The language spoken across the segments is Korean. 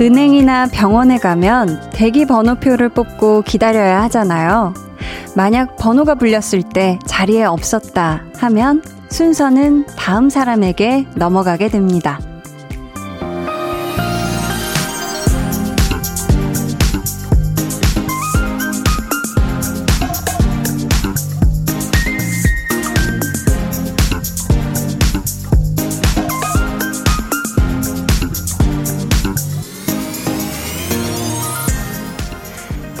은행이나 병원에 가면 대기 번호표를 뽑고 기다려야 하잖아요. 만약 번호가 불렸을 때 자리에 없었다 하면 순서는 다음 사람에게 넘어가게 됩니다.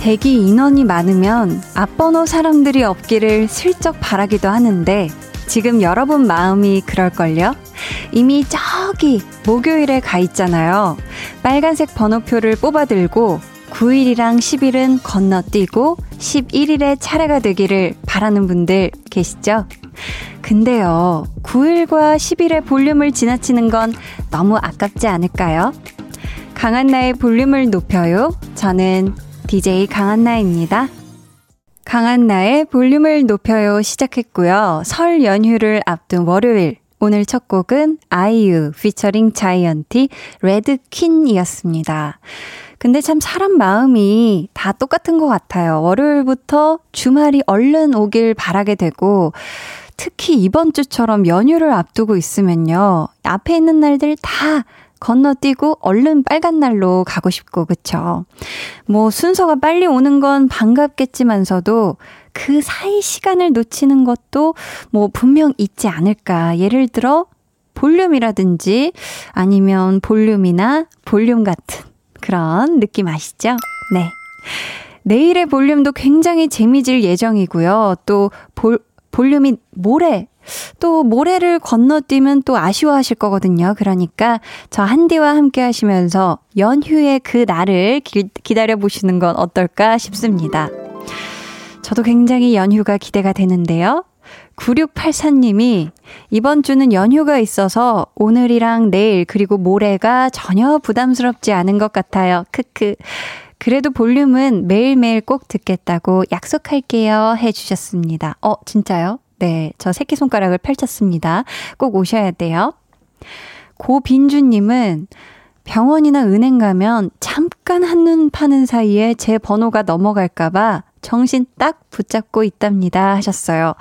대기 인원이 많으면 앞번호 사람들이 없기를 슬쩍 바라기도 하는데 지금 여러분 마음이 그럴걸요? 이미 저기 목요일에 가 있잖아요. 빨간색 번호표를 뽑아들고 9일이랑 10일은 건너뛰고 11일에 차례가 되기를 바라는 분들 계시죠? 근데요, 9일과 10일의 볼륨을 지나치는 건 너무 아깝지 않을까요? 강한 나의 볼륨을 높여요. 저는 DJ 강한나입니다. 강한나의 볼륨을 높여요 시작했고요. 설 연휴를 앞둔 월요일. 오늘 첫 곡은 아이유 피처링 자이언티 레드퀸이었습니다. 근데 참 사람 마음이 다 똑같은 것 같아요. 월요일부터 주말이 얼른 오길 바라게 되고, 특히 이번 주처럼 연휴를 앞두고 있으면요. 앞에 있는 날들 다 건너뛰고 얼른 빨간 날로 가고 싶고, 그쵸? 뭐 순서가 빨리 오는 건 반갑겠지만서도 그 사이 시간을 놓치는 것도 뭐 분명 있지 않을까. 예를 들어, 볼륨이라든지 아니면 볼륨이나 볼륨 같은 그런 느낌 아시죠? 네. 내일의 볼륨도 굉장히 재미질 예정이고요. 또 볼, 볼륨이 모레 또 모래를 건너뛰면 또 아쉬워하실 거거든요. 그러니까 저 한디와 함께 하시면서 연휴의 그 날을 기, 기다려 보시는 건 어떨까 싶습니다. 저도 굉장히 연휴가 기대가 되는데요. 9684님이 이번 주는 연휴가 있어서 오늘이랑 내일 그리고 모레가 전혀 부담스럽지 않은 것 같아요. 크크. 그래도 볼륨은 매일매일 꼭 듣겠다고 약속할게요. 해주셨습니다. 어, 진짜요? 네, 저 새끼손가락을 펼쳤습니다. 꼭 오셔야 돼요. 고빈주님은 병원이나 은행 가면 잠깐 한눈 파는 사이에 제 번호가 넘어갈까봐 정신 딱 붙잡고 있답니다. 하셨어요.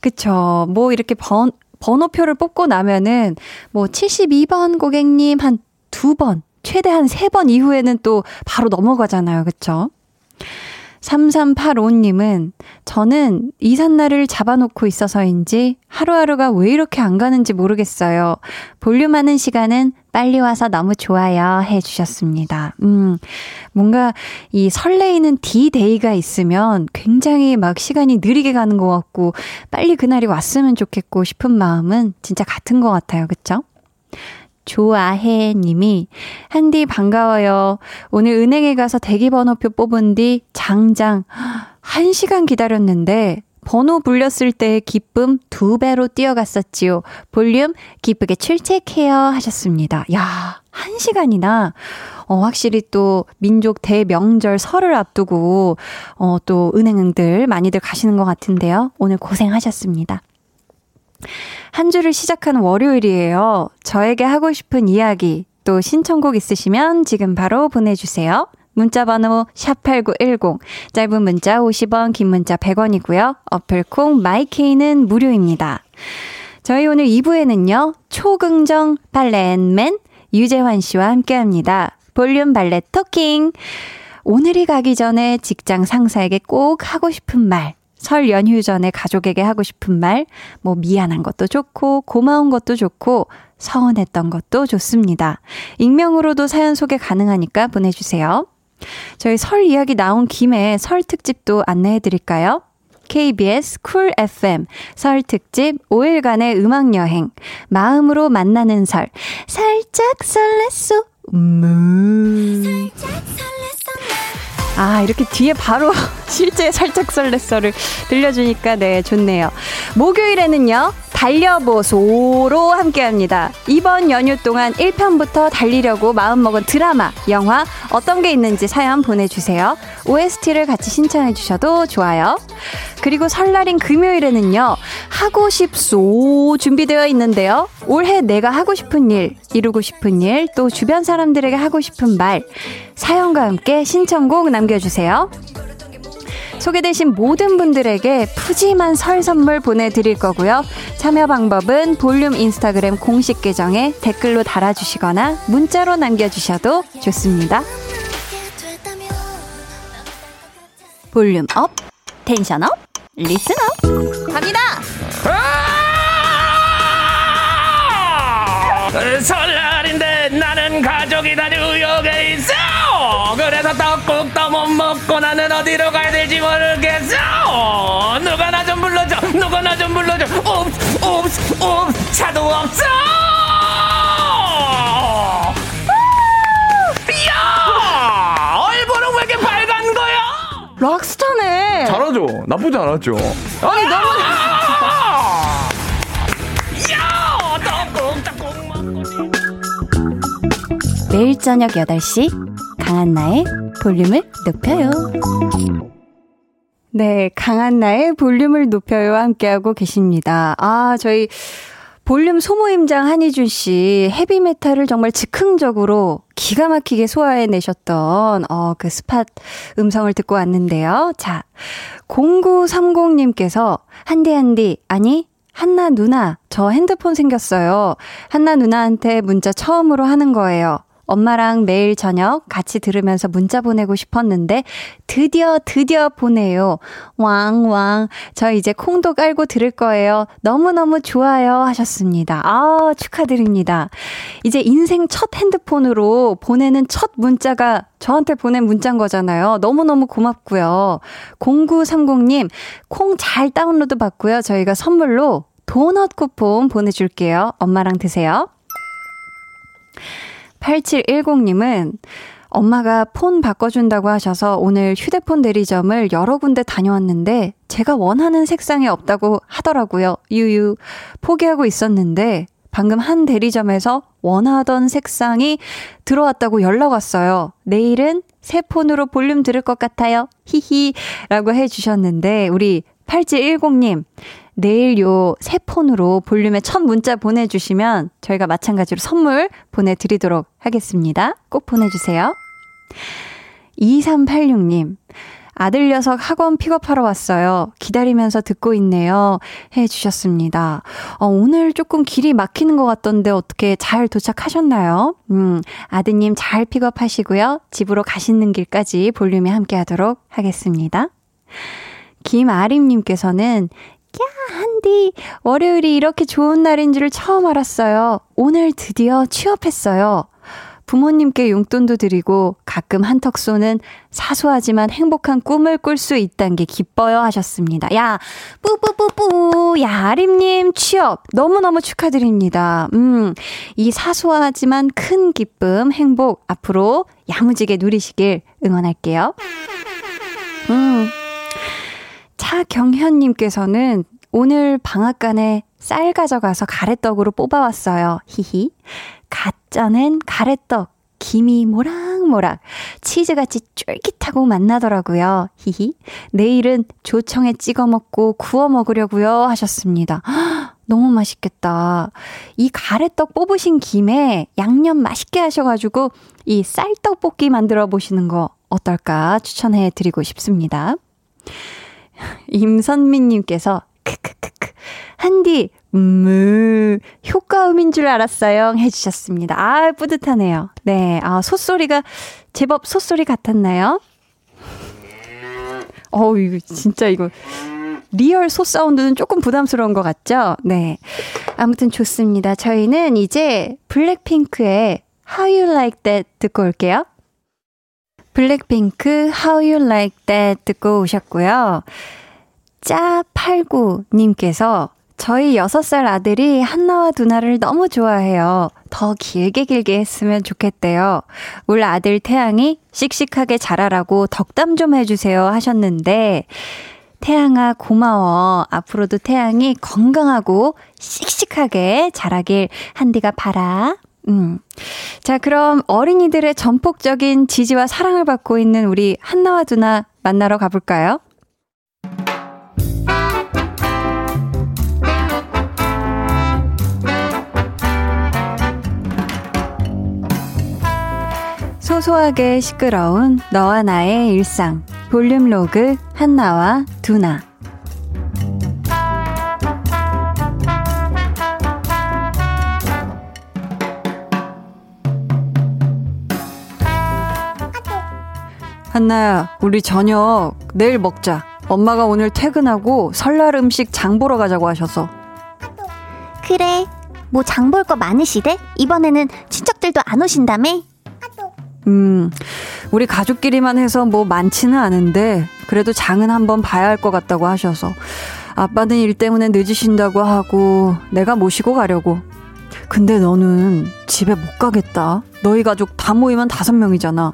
그쵸. 뭐 이렇게 번, 번호표를 뽑고 나면은 뭐 72번 고객님 한 두 번, 최대 한 세 번 이후에는 또 바로 넘어가잖아요. 그쵸? 3385님은 저는 이삿날을 잡아놓고 있어서인지 하루하루가 왜 이렇게 안 가는지 모르겠어요. 볼륨 하는 시간은 빨리 와서 너무 좋아요 해주셨습니다. 음, 뭔가 이 설레이는 D-Day가 있으면 굉장히 막 시간이 느리게 가는 것 같고 빨리 그날이 왔으면 좋겠고 싶은 마음은 진짜 같은 것 같아요. 그쵸? 조아해 님이 한디 반가워요. 오늘 은행에 가서 대기 번호표 뽑은 뒤 장장 1시간 기다렸는데 번호 불렸을 때의 기쁨 두 배로 뛰어갔었지요. 볼륨 기쁘게 출첵해요 하셨습니다. 야, 1시간이나 어, 확실히 또 민족 대명절 설을 앞두고 어, 또 은행들 많이들 가시는 것 같은데요. 오늘 고생하셨습니다. 한 주를 시작하는 월요일이에요. 저에게 하고 싶은 이야기, 또 신청곡 있으시면 지금 바로 보내주세요. 문자 번호 샵8910, 짧은 문자 50원, 긴 문자 100원이고요. 어플콩 마이케이는 무료입니다. 저희 오늘 2부에는요, 초긍정 발렌맨 유재환 씨와 함께 합니다. 볼륨 발레 토킹. 오늘이 가기 전에 직장 상사에게 꼭 하고 싶은 말, 설 연휴 전에 가족에게 하고 싶은 말, 뭐 미안한 것도 좋고, 고마운 것도 좋고, 서운했던 것도 좋습니다. 익명으로도 사연 소개 가능하니까 보내주세요. 저희 설 이야기 나온 김에 설 특집도 안내해 드릴까요? KBS 쿨 FM 설 특집 5일간의 음악 여행 마음으로 만나는 설 살짝 설렜어 음. 살짝 설렜어 아, 이렇게 뒤에 바로 실제 살짝 설렜어를 들려주니까 네, 좋네요. 목요일에는요, 달려보소로 함께 합니다. 이번 연휴 동안 1편부터 달리려고 마음먹은 드라마, 영화, 어떤 게 있는지 사연 보내주세요. OST를 같이 신청해 주셔도 좋아요. 그리고 설날인 금요일에는요, 하고 싶소 준비되어 있는데요. 올해 내가 하고 싶은 일, 이루고 싶은 일, 또 주변 사람들에게 하고 싶은 말, 사연과 함께 신청곡 남겨주세요. 소개되신 모든 분들에게 푸짐한 설 선물 보내드릴 거고요. 참여 방법은 볼륨 인스타그램 공식 계정에 댓글로 달아주시거나 문자로 남겨주셔도 좋습니다. volume up, tension up, listen up. 갑니다! 설날인데 나는 가족이 다 그래서 떡국도 못 먹고 나는 어디로 가야 될지 모르겠어. 누가 나 좀 불러줘. 누가 나 좀 불러줘. oops oops oops. 차도 없어. 야! 얼굴은 왜 이렇게 빨간 거야? 락스타네! 잘하죠. 나쁘지 않았죠. 아니, 너무. 야! 떡국 떡국 먹고 싶어. 매일 저녁 8시 강한나의 볼륨을 높여요. 네, 강한나의 볼륨을 높여요 함께하고 계십니다. 아, 저희 볼륨 소모임장 한희준 씨 헤비메탈을 정말 즉흥적으로 기가 막히게 소화해내셨던 어, 그 스팟 음성을 듣고 왔는데요. 자, 0930님께서 한디 한디 아니 한나 누나 저 핸드폰 생겼어요. 한나 누나한테 문자 처음으로 하는 거예요. 엄마랑 매일 저녁 같이 들으면서 문자 보내고 싶었는데 드디어 드디어 보내요. 왕왕. 저 이제 콩도 깔고 들을 거예요. 너무너무 좋아요 하셨습니다. 아, 축하드립니다. 이제 인생 첫 핸드폰으로 보내는 첫 문자가 저한테 보낸 문자인 거잖아요. 너무너무 고맙고요. 0930님, 콩 잘 다운로드 받고요. 저희가 선물로 도넛 쿠폰 보내줄게요. 엄마랑 드세요. 8710님은 엄마가 폰 바꿔준다고 하셔서 오늘 휴대폰 대리점을 여러 군데 다녀왔는데 제가 원하는 색상이 없다고 하더라고요. 유유. 포기하고 있었는데 방금 한 대리점에서 원하던 색상이 들어왔다고 연락 왔어요. 내일은 새 폰으로 볼륨 들을 것 같아요. 히히. 라고 해주셨는데, 우리 8710님, 내일 요 새 폰으로 볼륨에 첫 문자 보내주시면 저희가 마찬가지로 선물 보내드리도록 하겠습니다. 꼭 보내주세요. 2386님, 아들 녀석 학원 픽업하러 왔어요. 기다리면서 듣고 있네요. 해 주셨습니다. 어, 오늘 조금 길이 막히는 것 같던데 어떻게 잘 도착하셨나요? 음, 아드님 잘 픽업하시고요. 집으로 가시는 길까지 볼륨에 함께 하도록 하겠습니다. 김아림님께서는 야, 한디, 월요일이 이렇게 좋은 날인 줄 처음 알았어요. 오늘 드디어 취업했어요. 부모님께 용돈도 드리고 가끔 한턱 쏘는 사소하지만 행복한 꿈을 꿀 수 있다는 게 기뻐요 하셨습니다. 야, 뿌뿌뿌뿌. 야, 아림님 취업 너무너무 축하드립니다. 음, 이 사소하지만 큰 기쁨, 행복 앞으로 야무지게 누리시길 응원할게요. 음. 차경현님께서는 오늘 방앗간에 쌀 가져가서 가래떡으로 뽑아왔어요. 히히. 갓 쪄낸 가래떡. 김이 모락모락 치즈같이 쫄깃하고 맛나더라고요. 히히. 내일은 조청에 찍어 먹고 구워 먹으려고요 하셨습니다. 헉, 너무 맛있겠다. 이 가래떡 뽑으신 김에 양념 맛있게 하셔가지고 이 쌀떡볶이 만들어 보시는 거 어떨까 추천해 드리고 싶습니다. 임선미님께서 크크크크 한디 음 효과음인 줄 알았어요 해주셨습니다. 아 뿌듯하네요. 네, 아 소소리가 제법 소소리 같았나요? 어 이거 진짜 이거 real 소 sound는 조금 부담스러운 것 같죠? 네. 아무튼 좋습니다. 저희는 이제 블랙핑크의 How You Like That 듣고 올게요. 블랙핑크 How You Like That 듣고 오셨고요. 짜89님께서 저희 6살 아들이 한나와 두나를 너무 좋아해요. 더 길게 길게 했으면 좋겠대요. 울 아들 태양이 씩씩하게 자라라고 덕담 좀 해주세요 하셨는데, 태양아 고마워. 앞으로도 태양이 건강하고 씩씩하게 자라길 한디가 바라. 음. 자, 그럼 어린이들의 전폭적인 지지와 사랑을 받고 있는 우리 한나와 두나 만나러 가볼까요? 소소하게 시끄러운 너와 나의 일상. 볼륨 로그 한나와 두나. 한나야, 우리 저녁 내일 먹자. 엄마가 오늘 퇴근하고 설날 음식 장 보러 가자고 하셔서. 그래. 뭐 장 볼 거 많으시대? 이번에는 친척들도 안 오신다며? 음, 우리 가족끼리만 해서 뭐 많지는 않은데, 그래도 장은 한번 봐야 할 것 같다고 하셔서. 아빠는 일 때문에 늦으신다고 하고, 내가 모시고 가려고. 근데 너는 집에 못 가겠다. 너희 가족 다 모이면 다섯 명이잖아.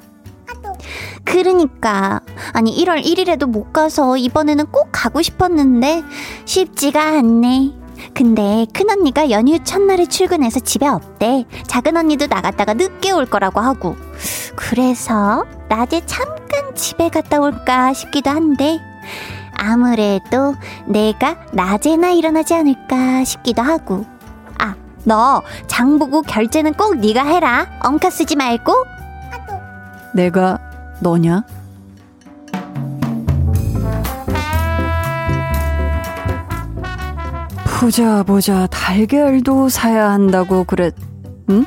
그러니까. 아니, 1월 1일에도 못 가서 이번에는 꼭 가고 싶었는데, 쉽지가 않네. 근데 큰언니가 연휴 첫날에 출근해서 집에 없대. 작은 언니도 나갔다가 늦게 올 거라고 하고. 그래서 낮에 잠깐 집에 갔다 올까 싶기도 한데 아무래도 내가 낮에나 일어나지 않을까 싶기도 하고. 아, 너 장 보고 결제는 꼭 네가 해라. 엉카 쓰지 말고. 내가 너냐? 보자 보자 달걀도 사야 한다고 그랬 응?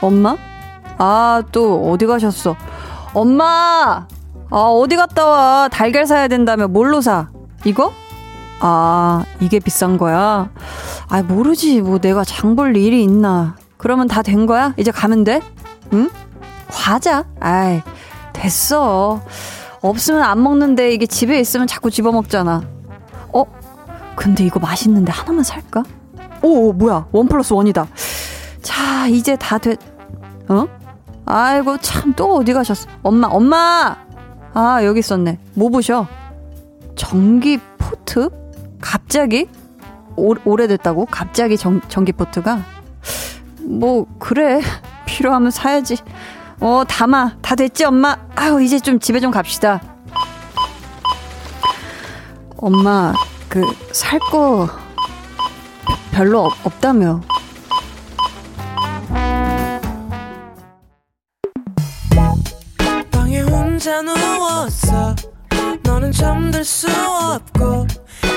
엄마? 아 또 어디 가셨어? 엄마! 아 어디 갔다 와 달걀 사야 된다며 뭘로 사? 이거? 아 이게 비싼 거야? 아 모르지 뭐 내가 장 볼 일이 있나 그러면 다 된 거야? 이제 가면 돼? 응? 과자? 아이 됐어 없으면 안 먹는데 이게 집에 있으면 자꾸 집어먹잖아 어? 근데 이거 맛있는데 하나만 살까? 오, 뭐야. one plus one이다. 자, 이제 다 됐, 어? 아이고, 참, 또 어디 가셨어? 엄마, 엄마! 아, 여기 있었네. 뭐 보셔? 전기 포트? 갑자기? 오, 오래됐다고? 갑자기 전, 전기 포트가? 뭐, 그래. 필요하면 사야지. 어, 담아. 다 됐지, 엄마? 아유, 이제 좀 집에 좀 갑시다. 엄마, 그, 살 거 별로 없, 없다며.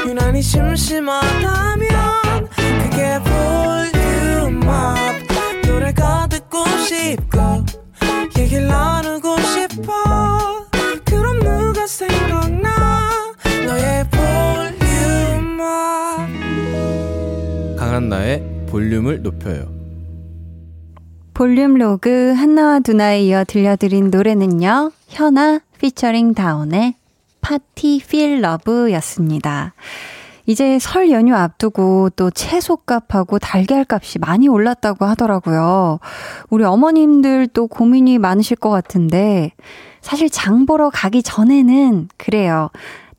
유난히 심심하다면 그게 볼륨업 노래가 듣고 싶고 얘기를 나누고 싶어 그럼 누가 생각나 너의 volume up 강한나의 볼륨을 높여요. 볼륨 로그 한나와 두나에 이어 들려드린 노래는요. 현아 featuring 던의 Party Feel Love였습니다. 이제 설 연휴 앞두고 또 채소값하고 달걀값이 많이 올랐다고 하더라고요. 우리 어머님들 또 고민이 많으실 것 같은데 사실 장 보러 가기 전에는 그래요.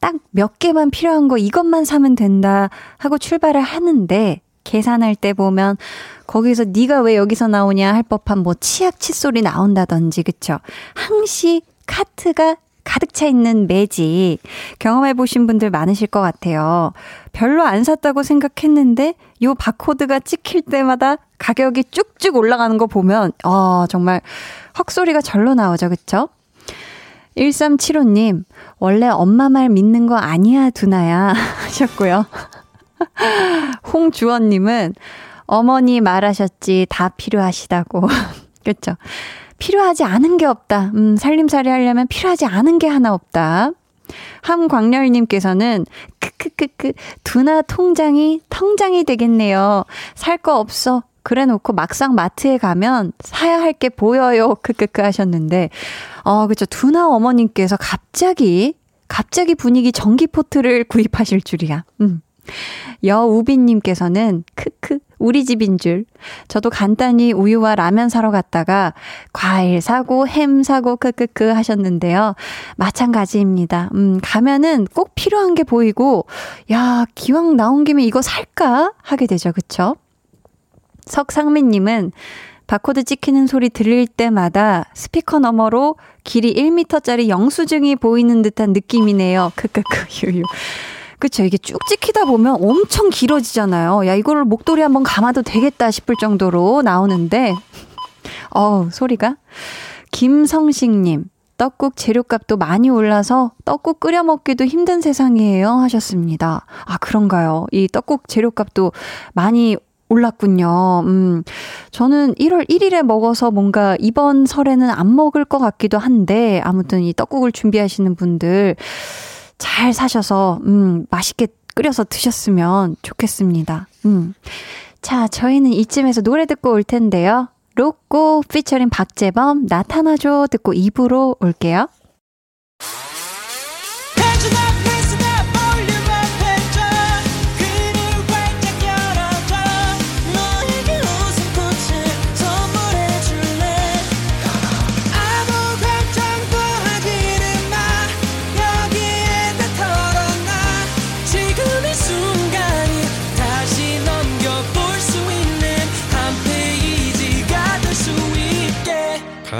딱 몇 개만 필요한 거 이것만 사면 된다 하고 출발을 하는데 계산할 때 보면 거기서 네가 왜 여기서 나오냐 할 법한 뭐 치약 칫솔이 나온다든지 그쵸 항시 카트가 가득 차 있는 매직 경험해 보신 분들 많으실 것 같아요. 별로 안 샀다고 생각했는데 요 바코드가 찍힐 때마다 가격이 쭉쭉 올라가는 거 보면 어 정말 헉소리가 절로 나오죠. 그쵸? 1375님, 원래 엄마 말 믿는 거 아니야, 두나야. 하셨고요. 홍주원님은 어머니 말하셨지 다 필요하시다고. 그쵸? 필요하지 않은 게 없다. 음, 살림살이 하려면 필요하지 않은 게 하나 없다. 함광렬님께서는 크크크크 두나 통장이 통장이 되겠네요. 살 거 없어. 그래 놓고 막상 마트에 가면 사야 할 게 보여요. 크크크 하셨는데 어 그쵸 두나 어머님께서 갑자기 갑자기 분위기 전기포트를 구입하실 줄이야. 음. 여우빈님께서는 크크 우리 집인 줄. 저도 간단히 우유와 라면 사러 갔다가 과일 사고 햄 사고 크크크 하셨는데요. 마찬가지입니다. 음, 가면은 꼭 필요한 게 보이고 야, 기왕 나온 김에 이거 살까 하게 되죠. 그쵸? 석상민님은 바코드 찍히는 소리 들릴 때마다 스피커 너머로 길이 1m짜리 영수증이 보이는 듯한 느낌이네요. 크크크 유유. 그쵸. 이게 쭉 찍히다 보면 엄청 길어지잖아요. 야, 이거를 목도리 한번 감아도 되겠다 싶을 정도로 나오는데, 어우, 소리가. 김성식님, 떡국 재료값도 많이 올라서 떡국 끓여 먹기도 힘든 세상이에요. 하셨습니다. 아, 그런가요? 이 떡국 재료값도 많이 올랐군요. 음, 저는 1월 1일에 먹어서 뭔가 이번 설에는 안 먹을 것 같기도 한데, 아무튼 이 떡국을 준비하시는 분들, 잘 사셔서, 음, 맛있게 끓여서 드셨으면 좋겠습니다. 음. 자, 저희는 이쯤에서 노래 듣고 올 텐데요. 로꼬 피처링 박재범 나타나줘 듣고 입으로 올게요.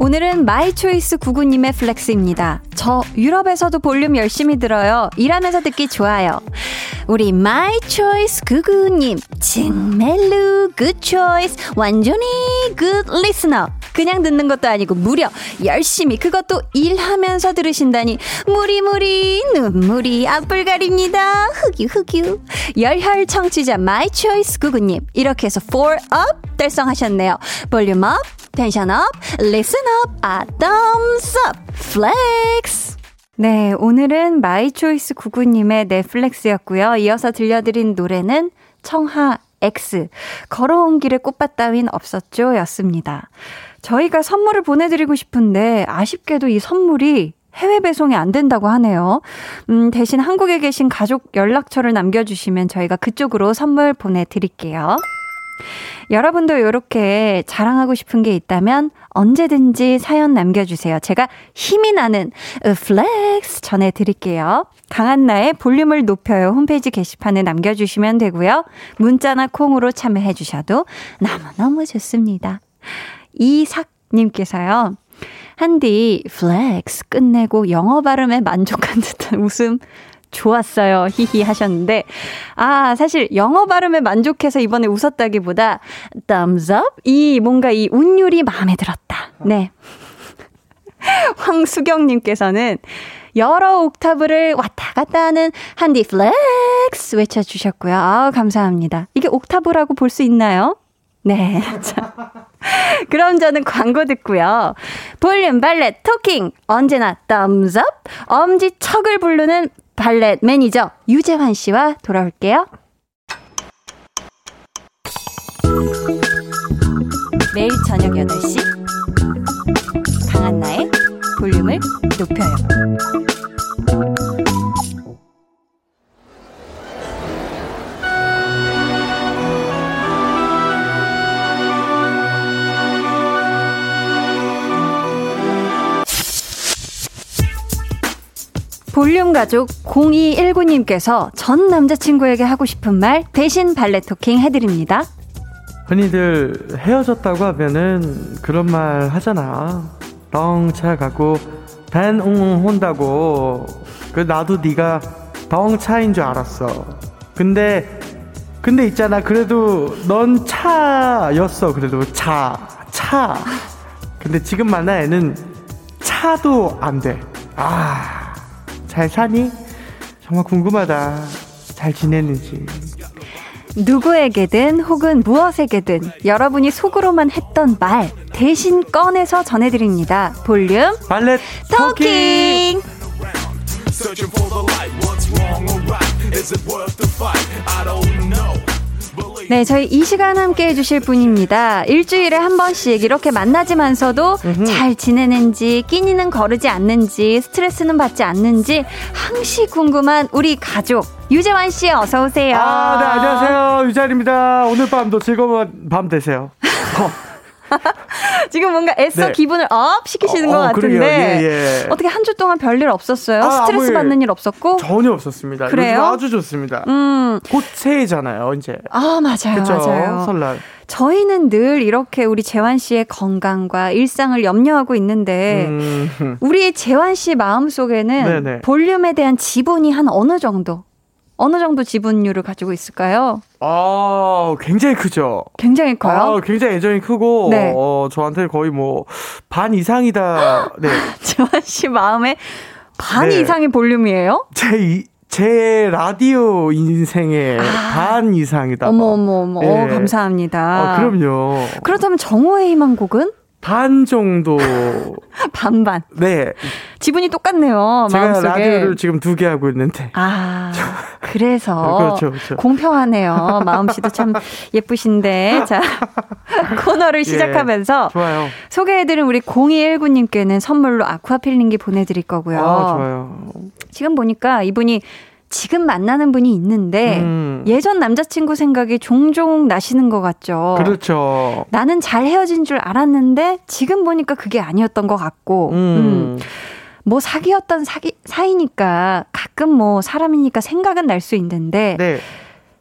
오늘은 my choice 구구님의 flex입니다. 저 유럽에서도 볼륨 열심히 들어요. 일하면서 듣기 좋아요. 우리 my choice 구구님 정말로 good choice 완전히 good listener 그냥 듣는 것도 아니고 무려 열심히 그것도 일하면서 들으신다니 무리무리 눈물이 앞을 가립니다 흑유 흑유 열혈 청취자 my choice 구구님 이렇게 해서 4 up 달성하셨네요 volume up tension up, listen up, 아, thumbs. 네, 오늘은 my choice 구구님의 flex였고요. 이어서 들려드린 노래는 청하 X. 걸어온 길에 꽃밭 따윈 없었죠. 였습니다. 저희가 선물을 보내드리고 싶은데 아쉽게도 이 선물이 해외 배송이 안 된다고 하네요. 음, 대신 한국에 계신 가족 연락처를 남겨주시면 저희가 그쪽으로 선물 보내드릴게요. 여러분도 이렇게 자랑하고 싶은 게 있다면 언제든지 사연 남겨주세요. 제가 힘이 나는 flex 전해드릴게요. 강한나의 볼륨을 높여요. 홈페이지 게시판에 남겨주시면 되고요. 문자나 콩으로 참여해주셔도 너무너무 좋습니다. 이삭님께서요. 한디 flex 끝내고 영어 발음에 만족한 듯한 웃음 좋았어요. 히히 하셨는데, 아, 사실 영어 발음에 만족해서 이번에 웃었다기보다, thumbs up? 이 뭔가 이 운율이 마음에 들었다. 네. 황수경님께서는 여러 옥타브를 왔다 갔다 하는 한디 flex 외쳐주셨고요. 아 감사합니다. 이게 옥타브라고 볼 수 있나요? 네. 자. 그럼 저는 광고 듣고요. 볼륨 valet talking 언제나 thumbs 엄지척을 부르는 발렛 매니저 유재환 씨와 돌아올게요. 매일 저녁 8시 강한나의 볼륨을 높여요. 볼륨 가족 0219님께서 전 남자친구에게 하고 싶은 말 대신 발레 토킹 해드립니다. 흔히들 헤어졌다고 하면은 그런 말 하잖아. 덩차 가고 댄웅 혼다고. 그 나도 네가 덩차인 줄 알았어. 근데 근데 있잖아. 그래도 넌 차였어. 그래도 차 차. 근데 지금 만난 애는 차도 안 돼. 아, 잘 사니? 정말 궁금하다. 잘 지내는지. 누구에게든 혹은 무엇에게든 여러분이 속으로만 했던 말 대신 꺼내서 전해드립니다. 볼륨 발렛 토킹! Searching for the light. What's wrong or right? Is it worth the fight? I don't know. 네, 저희 이 시간 함께 해주실 분입니다. 일주일에 한 번씩 이렇게 만나지만서도 잘 지내는지, 끼니는 거르지 않는지, 스트레스는 받지 않는지 항시 궁금한 우리 가족. 유재환 씨 어서 오세요. 아, 네, 안녕하세요. 유자입니다. 오늘 밤도 즐거운 밤 되세요. 지금 뭔가 애써 네. 기분을 up 시키시는 어, 것 어. 같은데 예, 예. 어떻게 한 주 동안 별일 없었어요? 아, 스트레스 받는 일 없었고? 전혀 없었습니다. 그래요? 아주 좋습니다. 음, 곧 새해잖아요, 이제. 아 맞아요, 그쵸? 맞아요. 설날. 저희는 늘 이렇게 우리 재환 씨의 건강과 일상을 염려하고 있는데 음, 우리 재환 씨 마음 속에는. 볼륨에 대한 지분이 한 어느 정도? 어느 정도 지분율을 가지고 있을까요? 아, 굉장히 크죠. 굉장히 커요. 아, 굉장히 애정이 크고, 네. 어, 저한테 거의 뭐, 반 이상이다. 네. 재환 씨 마음에 반 네. 이상의 볼륨이에요? 제, 이, 제 라디오 인생의 반 이상이다. 아. 어머 어머 어머. 예. 어, 감사합니다. 아, 그럼요. 그렇다면 정오의 희망곡은 반 정도. 반반. 네. 지분이 똑같네요. 제가 마음속에. 라디오를 지금 두 개 하고 있는데. 아, 그래서 그렇죠, 그렇죠. 공평하네요. 마음씨도 참 예쁘신데. 자, 코너를 시작하면서 좋아요. 소개해드린 우리 0219님께는 선물로 아쿠아 필링기 보내드릴 거고요. 아, 좋아요. 지금 보니까 이분이 지금 만나는 분이 있는데 음. 예전 남자친구 생각이 종종 나시는 것 같죠. 그렇죠. 나는 잘 헤어진 줄 알았는데 지금 보니까 그게 아니었던 것 같고, 음. 음. 뭐 사귀었던 사기, 사이니까 가끔 뭐 사람이니까 생각은 날 수 있는데 네.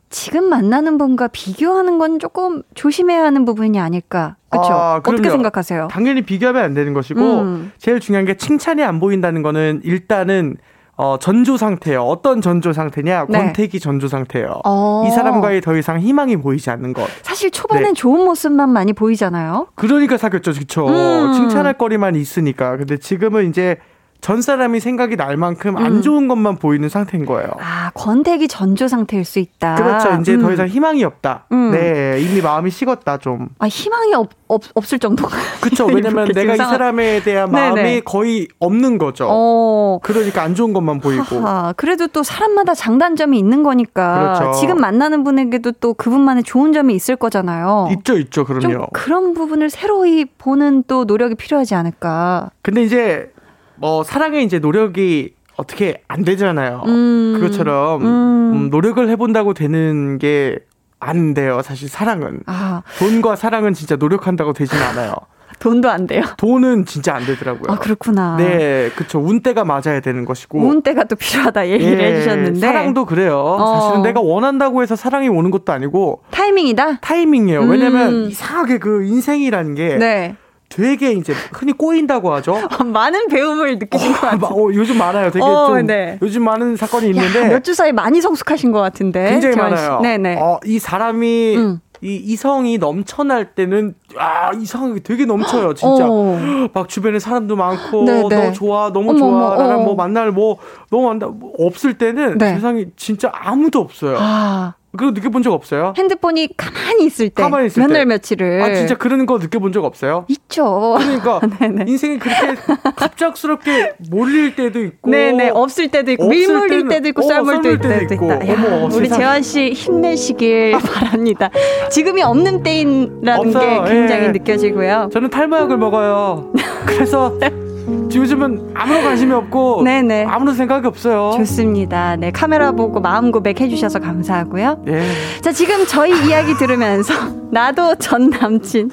지금 만나는 분과 비교하는 건 조금 조심해야 하는 부분이 아닐까. 그렇죠? 아, 어떻게. 생각하세요? 당연히 비교하면 안 되는 것이고 음. 제일 중요한 게 칭찬이 안 보인다는 거는 일단은 어, 전조 상태예요. 어떤 전조 상태냐? 네. 권태기 전조 상태예요. 어. 이 사람과의 더 이상 희망이 보이지 않는 것. 사실 초반엔 네. 좋은 모습만 많이 보이잖아요. 그러니까 사귀었죠, 그쵸? 음. 칭찬할 거리만 있으니까. 근데 지금은 이제 전 사람이 생각이 날 만큼 안 음. 좋은 것만 보이는 상태인 거예요. 아, 권태기 전조 상태일 수 있다. 그렇죠. 이제 음. 더 이상 희망이 없다. 음. 네, 이미 마음이 식었다 좀. 아, 희망이 없, 없, 없을 정도가. 그렇죠. 왜냐면 내가 이 지금 사람에 대한. 마음이 거의 없는 거죠. 어. 그러니까 안 좋은 것만 보이고. 하하, 그래도 또 사람마다 장단점이 있는 거니까 그렇죠. 지금 만나는 분에게도 또 그분만의 좋은 점이 있을 거잖아요. 있죠, 있죠. 좀 그럼요. 그런 부분을 새로이 보는 또 노력이 필요하지 않을까. 근데 이제 뭐 사랑에 이제 노력이 어떻게 안 되잖아요. 음. 그것처럼 음. 음, 노력을 해본다고 되는 게 안 돼요. 사실 사랑은 아, 돈과 사랑은 진짜 노력한다고 되진 않아요. 돈도 안 돼요. 돈은 진짜 안 되더라고요. 아, 그렇구나. 네, 그쵸. 운때가 맞아야 되는 것이고. 운때가 또 필요하다 얘기를 예, 해주셨는데. 사랑도 그래요. 어. 사실은 내가 원한다고 해서 사랑이 오는 것도 아니고 타이밍이다? 타이밍이에요. 음. 왜냐면 이상하게 그 인생이라는 게 네. 되게 이제 흔히 꼬인다고 하죠. 많은 배움을 느끼신 것 같아요. 막, 어, 요즘 많아요. 되게 어, 좀 네. 요즘 많은 사건이 있는데 몇 주 사이 많이 성숙하신 것 같은데. 굉장히. 많아요. 네네. 어, 이 사람이 음. 이 이성이 넘쳐날 때는 아 이상하게 되게 넘쳐요. 진짜 어. 막 주변에 사람도 많고 네, 네. 너 좋아 너무 어머, 좋아 어머, 나랑 어. 뭐 만날 뭐 너무 만나 뭐 없을 때는 네. 세상에 진짜 아무도 없어요. 아, 그거 느껴본 적 없어요? 핸드폰이 가만히 있을 때. 가만히 있을 몇 때. 날 며칠을. 아 진짜 그런 거 느껴본 적 없어요? 있죠. 그러니까 네네. 인생이 그렇게 갑작스럽게 몰릴 때도 있고 네네 없을 때도 있고 없을 밀물릴 때는- 때도 있고 어, 썰물 썰물 때도 때도 있고. 있다. 야, 어머, 우리. 재환 씨 힘내시길 바랍니다. 지금이 없는 때인라는 없어요. 게 굉장히 예. 느껴지고요. 저는 탈모약을 먹어요. 그래서 요즘은 아무런 관심이 없고 네네. 아무런 생각이 없어요. 좋습니다. 네 카메라 보고 마음 고백 해 주셔서 감사하고요. 예. 자, 지금 저희 이야기 들으면서 나도 전 남친,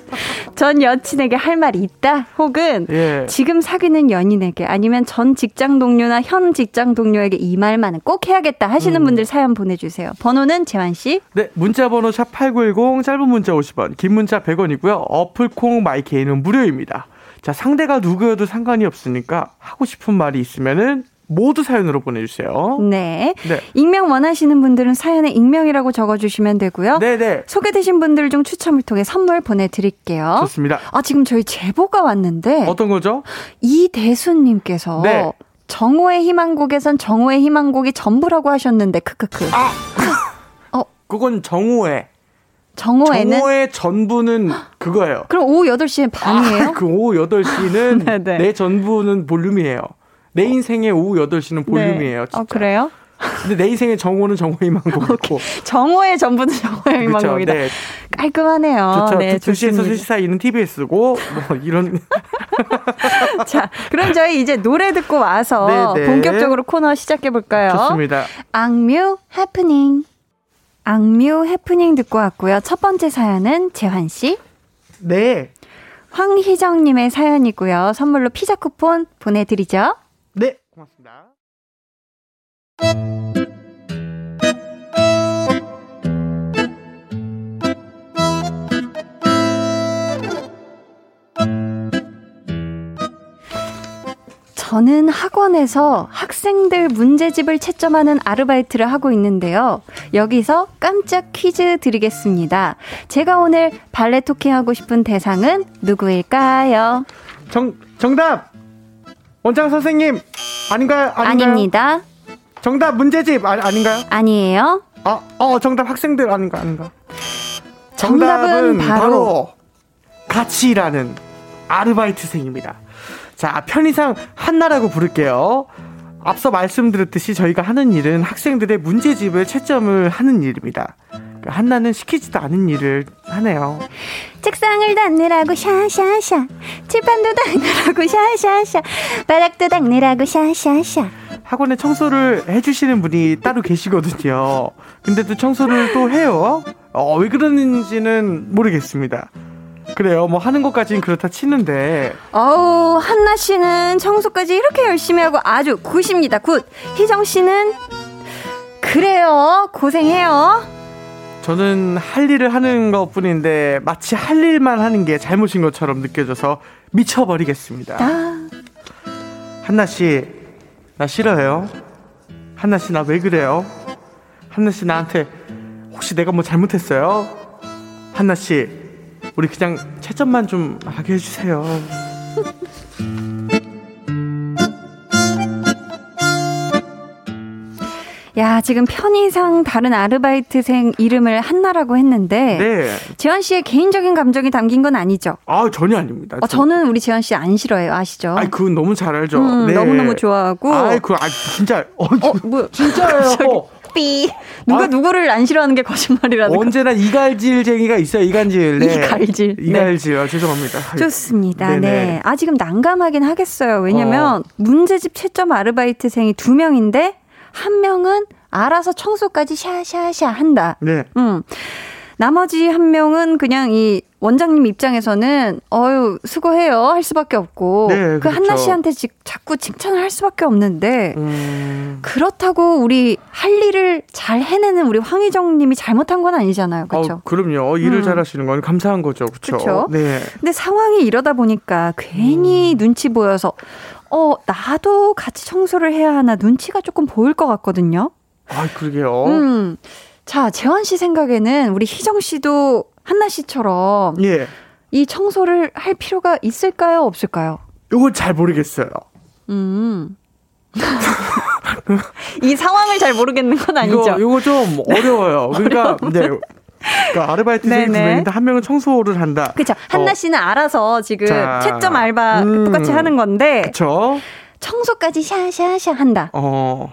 전 여친에게 할 말이 있다. 혹은 예. 지금 사귀는 연인에게 아니면 전 직장 동료나 현 직장 동료에게 이 말만은 꼭 해야겠다 하시는 음. 분들 사연 보내주세요. 번호는 재환 씨. 네, 문자 번호 샵 8910 짧은 문자 50원, 긴 문자 100원이고요. 어플 콩 마이 케이는 무료입니다. 자, 상대가 누구여도 상관이 없으니까 하고 싶은 말이 있으면은 모두 사연으로 보내 주세요. 네. 네. 익명 원하시는 분들은 사연에 익명이라고 적어주시면 되고요. 네, 네. 소개되신 분들 중 추첨을 통해 선물 보내드릴게요. 좋습니다. 아, 지금 저희 제보가 왔는데. 어떤 거죠? 이대수님께서 네. 정오의 희망곡에선 정오의 희망곡이 전부라고 하셨는데 크크크. 아. 어, 그건 정오에. 정오에는 정오의 전부는 그거예요. 그럼 오후 8시에 반이에요? 아, 그 오후 8시는 네네. 내 전부는 볼륨이에요. 내 인생의 오후 8시는 볼륨이에요. 네. 진짜. 어, 그래요? 근데 내 인생의 정오는 정오의 망곡이고. 정오의 전부는 정오의 그쵸, 희망곡이다. 네. 깔끔하네요. 좋죠. 네, 2시에서 좋습니다. 3시 사이는 TBS고, 뭐, 이런. 자, 그럼 저희 이제 노래 듣고 와서 네, 네. 본격적으로 코너 시작해 볼까요? 좋습니다. 악뮤 해프닝. 악뮤 해프닝 듣고 왔고요. 첫 번째 사연은 재환 씨. 네. 황희정 님의 사연이고요. 선물로 피자 쿠폰 보내 드리죠. 네. 고맙습니다. 저는 학원에서 학생들 문제집을 채점하는 아르바이트를 하고 있는데요. 여기서 깜짝 퀴즈 드리겠습니다. 제가 오늘 발레 토킹하고 싶은 대상은 누구일까요? 정, 정답! 원장 선생님! 아닌가요? 아닌가요? 아닙니다. 정답 문제집! 아, 아닌가요? 아니에요. 아, 어, 정답 학생들 아닌가, 아닌가? 정답은 바로 같이 일하는 아르바이트생입니다. 자, 편의상 한나라고 부를게요. 앞서 말씀드렸듯이 저희가 하는 일은 학생들의 문제집을 채점을 하는 일입니다. 그 한나는 시키지도 않은 일을 하네요. 책상을 닦느라고 샤샤샤 칠판도 닦느라고 샤샤샤 바닥도 닦느라고 샤샤샤 학원에 청소를 해주시는 분이 따로 계시거든요. 근데도 청소를 또 해요. 어, 왜 그러는지는 모르겠습니다. 그래요. 뭐 하는 것까지는 그렇다 치는데 어우, 한나 씨는 청소까지 이렇게 열심히 하고 아주 good입니다. good. 희정 씨는 그래요. 고생해요. 저는 할 일을 하는 것 뿐인데 마치 할 일만 하는 게 잘못인 것처럼 느껴져서 미쳐버리겠습니다. 아, 한나 씨, 나 싫어요. 한나 씨, 나 왜 그래요? 한나 씨, 나한테 혹시 내가 뭐 잘못했어요? 한나 씨, 우리 그냥 채점만 좀 하게 해주세요. 야, 지금 편의상 다른 아르바이트생 이름을 한나라고 했는데 네. 재환 씨의 개인적인 감정이 담긴 건 아니죠? 아, 전혀 아닙니다. 어, 저는 우리 재환 씨안 싫어해요. 아시죠? 아이, 그건 너무 잘 알죠. 음, 네. 너무너무 좋아하고. 아이, 그, 아, 진짜. 어, 어, 뭐야? 진짜예요. 삐. 누가 아. 누구를 안 싫어하는 게 거짓말이라는 거. 언제나 이갈질쟁이가 있어요. 이간질. 네. 이갈질. 네. 이갈질. 아, 죄송합니다. 좋습니다. 네네. 네. 아, 지금 난감하긴 하겠어요. 왜냐면 어. 문제집 채점 아르바이트생이 두 명인데 한 명은 알아서 청소까지 샤샤샤 한다. 네. 음. 나머지 한 명은 그냥 이 원장님 입장에서는 어유 수고해요 할 수밖에 없고 네, 그 그렇죠. 한나 씨한테 지- 자꾸 칭찬을 할 수밖에 없는데 음. 그렇다고 우리 할 일을 잘 해내는 우리 황희정 님이 잘못한 건 아니잖아요. 그렇죠? 어, 그럼요. 일을 음. 잘하시는 건 감사한 거죠. 그렇죠. 네. 근데 상황이 이러다 보니까 괜히 음. 눈치 보여서 어 나도 같이 청소를 해야 하나 눈치가 조금 보일 것 같거든요. 아, 그러게요. 음. 자, 재환 씨 생각에는 우리 희정 씨도 한나 씨처럼 예. 이 청소를 할 필요가 있을까요, 없을까요? 이걸 잘 모르겠어요. 음. 이 상황을 잘 모르겠는 건 아니죠. 이거 좀 어려워요. 그러니까 네. 그러니까 아르바이트생이 두 네네. 명인데 한 명은 청소를 한다. 그쵸. 한나 어, 씨는 알아서 지금 자, 채점 알바 음. 똑같이 하는 건데 그쵸? 청소까지 샤샤샤 한다. 어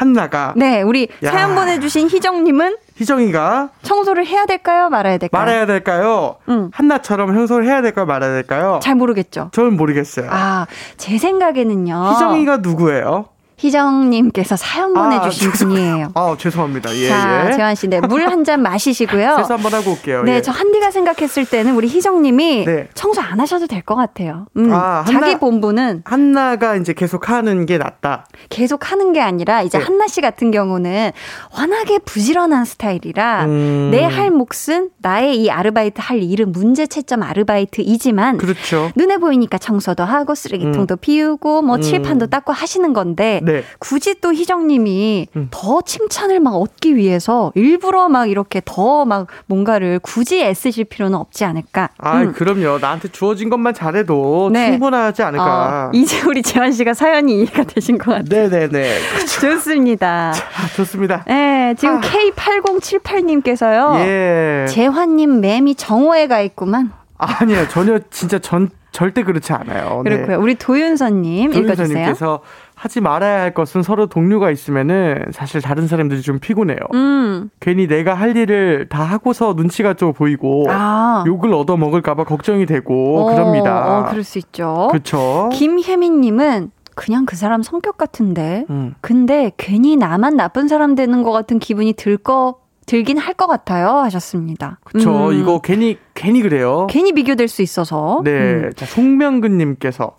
한나가 네, 우리 야. 사연 보내주신 희정님은 희정이가 청소를 해야 될까요, 말아야 될까요? 말해야 될까요? 응. 한나처럼 청소를 해야 될까요? 말아야 될까요? 잘 모르겠죠. 저는 모르겠어요. 아, 제 생각에는요. 희정이가 누구예요? 희정님께서 사연 보내주신 죄송- 분이에요. 아 죄송합니다. 예 자, 예. 재환 씨, 네, 물 한 잔 마시시고요. 세수 한번 하고 올게요. 네, 예. 저 한디가 생각했을 때는 우리 희정님이 네. 청소 안 하셔도 될 것 같아요. 음, 아, 자기 한나- 본부는 한나가 이제 계속 하는 게 낫다. 계속 하는 게 아니라 이제 네. 한나 씨 같은 경우는 워낙에 부지런한 스타일이라 음. 내할 몫은 나의 이 아르바이트 할 일은 문제 채점 아르바이트이지만 그렇죠. 눈에 보이니까 청소도 하고 쓰레기통도 비우고 뭐 음. 칠판도 닦고 하시는 건데 네. 굳이 또 희정님이 음. 더 칭찬을 막 얻기 위해서 일부러 막 이렇게 더 막 뭔가를 굳이 애쓰실 필요는 없지 않을까. 아, 음. 그럼요. 나한테 주어진 것만 잘해도 네. 충분하지 않을까. 어, 이제 우리 재환 씨가 사연이 이해가 되신 것 같아요. 네네네. 좋습니다. 아, 좋습니다. 네, 네, 지금 아. K8078님께서요. 예. 재환님 맴이 정오에 가 있구만. 아니요, 전혀 진짜 전 절대 그렇지 않아요. 네. 그렇고요. 우리 도윤서님 읽어주세요. 조윤서님께서 하지 말아야 할 것은 서로 동료가 있으면은 사실 다른 사람들이 좀 피곤해요. 음, 괜히 내가 할 일을 다 하고서 눈치가 좀 보이고 아. 욕을 얻어 먹을까봐 걱정이 되고 어, 그럽니다. 어, 그럴 수 있죠. 그렇죠. 김혜민님은 그냥 그 사람 성격 같은데. 음. 근데 괜히 나만 나쁜 사람 되는 것 같은 기분이 들 거, 들긴 할 것 같아요. 하셨습니다. 그렇죠. 음, 이거 괜히 괜히 그래요. 괜히 비교될 수 있어서. 네. 음. 자, 송명근님께서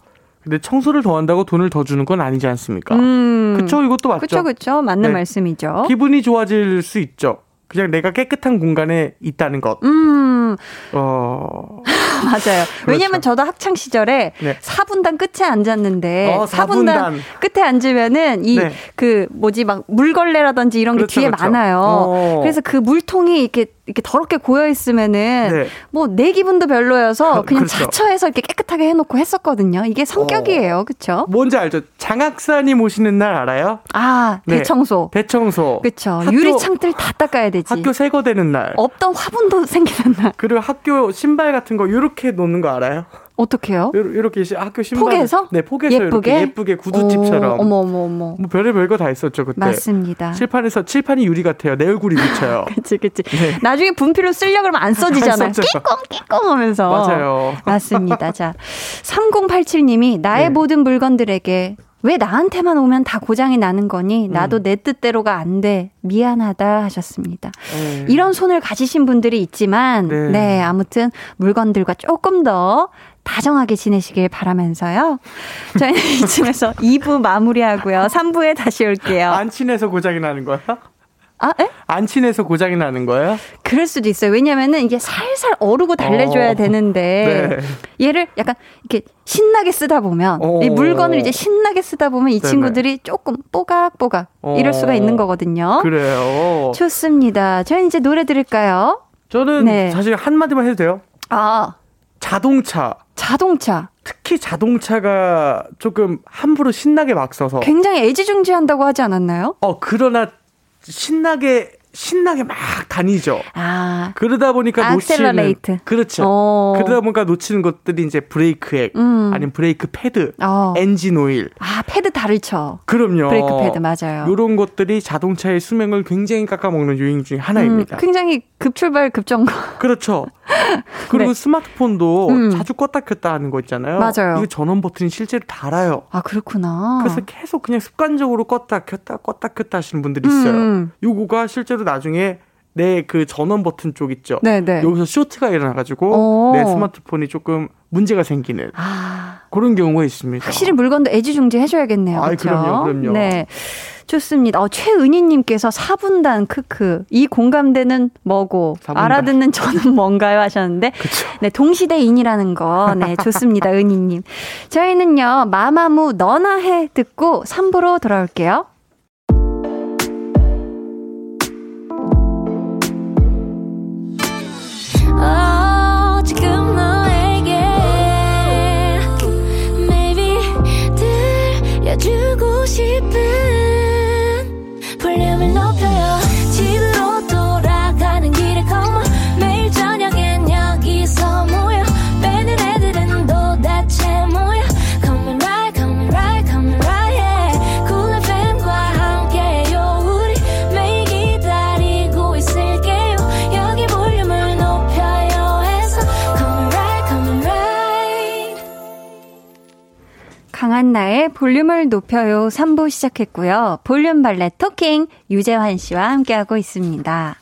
근데 청소를 더 한다고 돈을 더 주는 건 아니지 않습니까? 음. 그쵸, 이것도 맞죠. 그쵸, 그쵸. 맞는 네. 말씀이죠. 기분이 좋아질 수 있죠. 그냥 내가 깨끗한 공간에 있다는 것. 음, 어, 맞아요. 왜냐면 저도 학창 시절에 네. 4분단 끝에 앉았는데 어, 4분단 4분단. 끝에 앉으면은 이 네. 그 뭐지 막 물걸레라든지 이런 그렇죠, 게 뒤에 그렇죠. 많아요. 어. 그래서 그 물통이 이렇게 이렇게 더럽게 고여 있으면은 네. 뭐내 기분도 별로여서 어, 그냥 그렇죠. 자처해서 이렇게 깨끗하게 해놓고 했었거든요. 이게 성격이에요, 그렇죠? 뭔지 알죠? 장학사님 오시는 날 알아요? 아 네. 대청소, 대청소. 그렇죠. 학교- 유리창들 다 닦아야 되지. 학교 새거 되는 날. 없던 화분도 생기는 날. 그리고 학교 신발 같은 거 이렇게 놓는 거 알아요? 어떻게요? 요- 이렇게 시- 학교 신발 포개서? 네, 포개서 예쁘게? 이렇게 예쁘게 구두집처럼. 오, 어머 어머 어머. 뭐 별의 별 거다 있었죠 그때. 맞습니다. 칠판에서 칠판이 유리 같아요. 내 얼굴이 비쳐요. 그치, 그치. 나중에 분필로 쓰려고 그러면 안 써지잖아요. 끼꽁, 끼꽁 하면서. 맞아요. 맞습니다. 자, 3087님이 나의 네. 모든 물건들에게 왜 나한테만 오면 다 고장이 나는 거니? 나도 내 뜻대로가 안 돼. 미안하다 하셨습니다. 네. 이런 손을 가지신 분들이 있지만, 네. 네. 아무튼 물건들과 조금 더 다정하게 지내시길 바라면서요. 저희는 이쯤에서 2부 마무리하고요. 3부에 다시 올게요. 안 친해서 고장이 나는 거야? 아, 에? 안 친해서 고장이 나는 거야? 그럴 수도 있어요. 왜냐면은 이게 살살 어르고 달래줘야 어. 되는데 네. 얘를 약간 이렇게 신나게 쓰다 보면 어. 이 물건을 이제 신나게 쓰다 보면 이 네네. 친구들이 조금 뽀각뽀각 이럴 수가 어. 있는 거거든요. 그래요. 좋습니다. 저희 이제 노래 들을까요? 저는 네. 사실 한 마디만 해도 돼요. 아 자동차. 자동차 특히 자동차가 조금 함부로 신나게 막 써서. 굉장히 애지중지한다고 하지 않았나요? 어, 그러나 신나게, 신나게 막 다니죠. 아 그러다 보니까 accelerate. 놓치는. 그렇죠. 어. 그러다 보니까 놓치는 것들이 이제 브레이크액, 음. 아니면 브레이크 패드, 어. 엔진 오일. 아 패드 닳죠. 그럼요. 브레이크 패드 맞아요. 이런 것들이 자동차의 수명을 굉장히 깎아먹는 요인 중에 하나입니다. 음, 굉장히 급출발 급정거. 그렇죠. 그리고 네. 스마트폰도 음. 자주 껐다 켰다 하는 거 있잖아요. 맞아요. 이거 전원 버튼이 실제로 달아요. 아 그렇구나. 그래서 계속 그냥 습관적으로 껐다 켰다 껐다 켰다 하시는 분들이 있어요. 음. 요거가 실제로 나중에 내 그 전원 버튼 쪽 있죠. 네네. 여기서 쇼트가 일어나가지고 오. 내 스마트폰이 조금 문제가 생기는 아 그런 경우가 있습니다. 확실히 물건도 애지중지 해줘야겠네요. 그렇죠? 그럼요, 그럼요. 네. 좋습니다. 어, 최은희님께서 4분단 크크 이 공감대는 뭐고 4분단. 알아듣는 저는 뭔가요 하셨는데 그쵸. 네 동시대인이라는 거 네 좋습니다 은희님 저희는요 마마무 너나 해 듣고 3부로 돌아올게요. 싶은 볼륨을 높여 강한나의 볼륨을 높여요 3부 시작했고요. 볼륨 villain talking 유재환 씨와 함께하고 있습니다.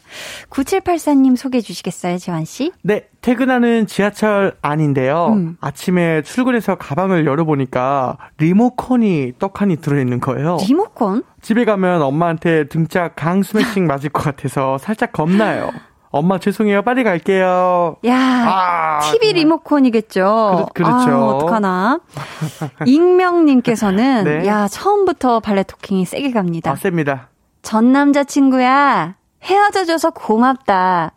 9784님 소개해 주시겠어요, 재환 씨? 네, 퇴근하는 지하철 안인데요. 음. 아침에 출근해서 가방을 열어보니까 리모컨이 떡하니 들어있는 거예요. 리모컨? 집에 가면 엄마한테 등짝 강 스매싱 맞을 것 같아서 살짝 겁나요. 엄마 죄송해요. 빨리 갈게요. 야, 아, TV. 리모컨이겠죠. 그렇- 그렇죠. 아, 어떡하나. 익명님께서는, 네. 야, 처음부터 villain talking이 세게 갑니다. 아, 셉니다. 전 남자친구야. 헤어져줘서 고맙다.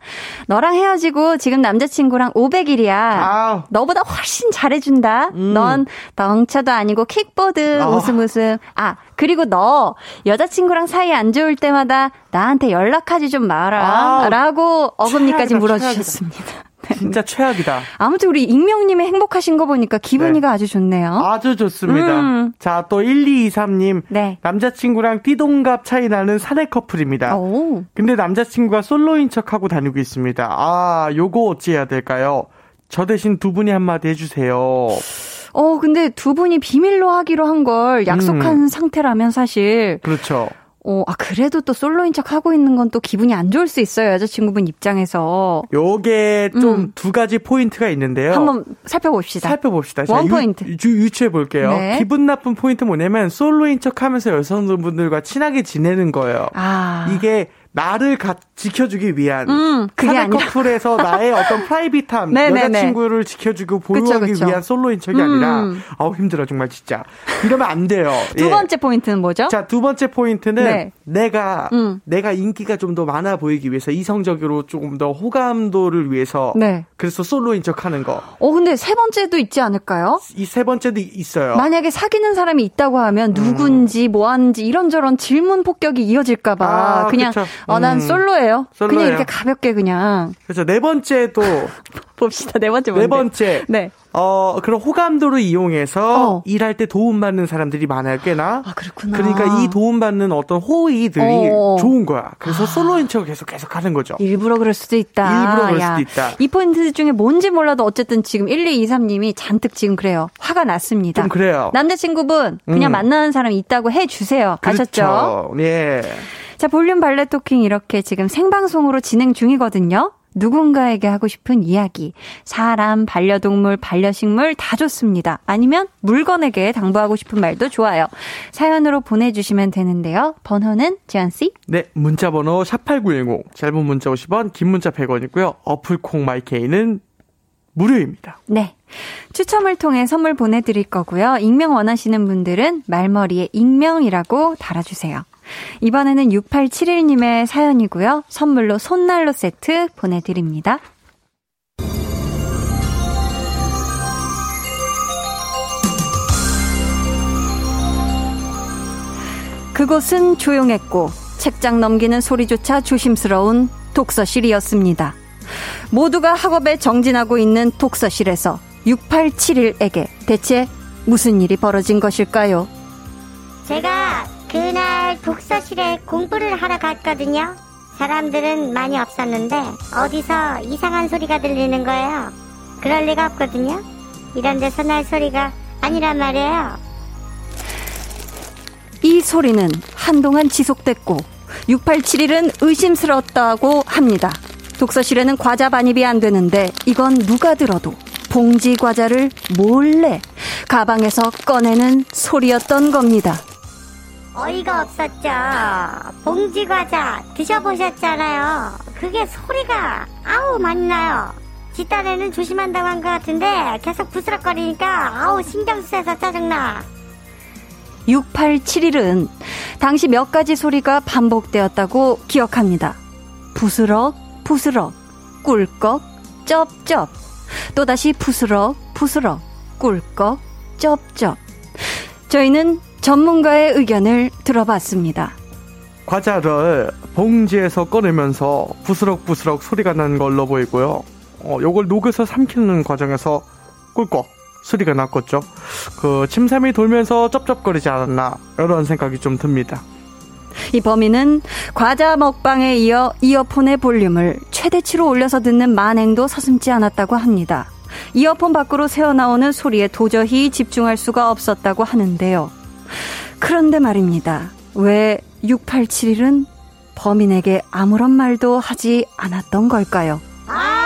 너랑 헤어지고 지금 남자친구랑 500일이야. 아. 너보다 훨씬 잘해준다. 넌 덩쳐도 아니고 킥보드 아. 웃음 웃음. 아 그리고 너 여자친구랑 사이 안 좋을 때마다 나한테 연락하지 좀 마라. 아. 라고 어금니까지 물어주셨습니다. 진짜 최악이다. 아무튼 우리 익명님이 행복하신 거 보니까 기분이가 아주 좋네요. 아주 좋습니다. 음. 자, 또 1223님. 네. 남자친구랑 띠동갑 차이 나는 사내 커플입니다. 오. 근데 남자친구가 솔로인 척하고 다니고 있습니다. 아, 요거 어찌해야 될까요? 저 대신 두 분이 한마디 해주세요. 어, 근데 두 분이 비밀로 하기로 한 걸 약속한 상태라면 사실, 그렇죠. 어, 아, 그래도 또 솔로인 척 하고 있는 건 또 기분이 안 좋을 수 있어요. 여자친구분 입장에서. 요게 좀 음. 두 가지 포인트가 있는데요. 한번 살펴봅시다. 살펴봅시다. one 유- 포인트. 유, 유추해 볼게요. 네. 기분 나쁜 포인트 뭐냐면 솔로인 척 하면서 여성분들과 친하게 지내는 거예요. 아. 이게 나를 가, 지켜주기 위한 음, 그게 아니라. 커플에서 나의 어떤 private함 네네네. 여자친구를 지켜주고 그쵸, 보호하기 그쵸. 위한 솔로인 척이 음. 아니라 아우 힘들어 정말 진짜 이러면 안 돼요. 두 예. 번째 포인트는 뭐죠? 자, 두 번째 포인트는 네. 내가 음. 내가 인기가 좀 더 많아 보이기 위해서 이성적으로 조금 더 호감도를 위해서 네. 그래서 솔로인 척 하는 거. 어, 근데 세 번째도 있지 않을까요? 이 세 번째도 있어요. 만약에 사귀는 사람이 있다고 하면 누군지 뭐 하는지 이런저런 질문 폭격이 이어질까봐 아, 그냥 그쵸. 어난 음. 솔로예요. 솔로예요. 그냥 이렇게 가볍게 그냥 그래서 네 번째도 봅시다. 네 번째 네 뭔데? 번째 네. 어 그런 호감도를 이용해서 어. 일할 때 도움 받는 사람들이 많아요 꽤나. 아 그렇구나. 그러니까 이 도움 받는 어떤 호의들이 어. 좋은 거야. 그래서 솔로인 척 계속 계속 하는 거죠. 일부러 그럴 수도 있다. 일부러 그럴 수도 있다. 이 포인트 중에 뭔지 몰라도 어쨌든 지금 1223님이 잔뜩 지금 그래요. 화가 났습니다. 좀 그래요. 남자친구분 그냥 음. 만나는 사람이 있다고 해 주세요. 아셨죠? 그렇죠. 예. 자, 볼륨 발레 토킹 이렇게 지금 생방송으로 진행 중이거든요. 누군가에게 하고 싶은 이야기. 사람, 반려동물, 반려식물 다 좋습니다. 아니면 물건에게 당부하고 싶은 말도 좋아요. 사연으로 보내주시면 되는데요. 번호는 지안씨? 네, 문자 번호 샵8910 짧은 문자 50원, 긴 문자 100원이고요. 어플 콩 마이케이는 무료입니다. 네. 추첨을 통해 선물 보내드릴 거고요. 익명 원하시는 분들은 말머리에 익명이라고 달아주세요. 이번에는 6871님의 사연이고요. 선물로 손난로 세트 보내드립니다. 그곳은 조용했고 책장 넘기는 소리조차 조심스러운 독서실이었습니다. 모두가 학업에 정진하고 있는 독서실에서 6871에게 대체 무슨 일이 벌어진 것일까요? 제가 그날 독서실에 공부를 하러 갔거든요. 사람들은 많이 없었는데 어디서 이상한 소리가 들리는 거예요. 그럴 리가 없거든요. 이런 데서 날 소리가 아니란 말이에요. 이 소리는 한동안 지속됐고 6871은 의심스러웠다고 합니다. 독서실에는 과자 반입이 안 되는데 이건 누가 들어도 봉지 과자를 몰래 가방에서 꺼내는 소리였던 겁니다. 어이가 없었죠. 봉지 과자 드셔보셨잖아요. 그게 소리가 아우 많이 나요. 뒷단에는 조심한다고 한 것 같은데 계속 부스럭거리니까 아우 신경 쓰여서 짜증나. 6871은 당시 몇 가지 소리가 반복되었다고 기억합니다. 부스럭, 부스럭, 꿀꺽, 쩝쩝. 또다시 부스럭, 부스럭, 꿀꺽, 쩝쩝. 저희는 전문가의 의견을 들어봤습니다. 과자를 봉지에서 꺼내면서 부스럭부스럭 소리가 나는 걸로 보이고요. 어, 요걸 녹여서 삼키는 과정에서 꿀꺽 소리가 났겠죠. 그 침샘이 돌면서 쩝쩝거리지 않았나 이런 생각이 좀 듭니다. 이 범인은 과자 먹방에 이어 이어폰의 볼륨을 최대치로 올려서 듣는 만행도 서슴지 않았다고 합니다. 이어폰 밖으로 새어나오는 소리에 도저히 집중할 수가 없었다고 하는데요. 그런데 말입니다. 왜 6871은 범인에게 아무런 말도 하지 않았던 걸까요? 아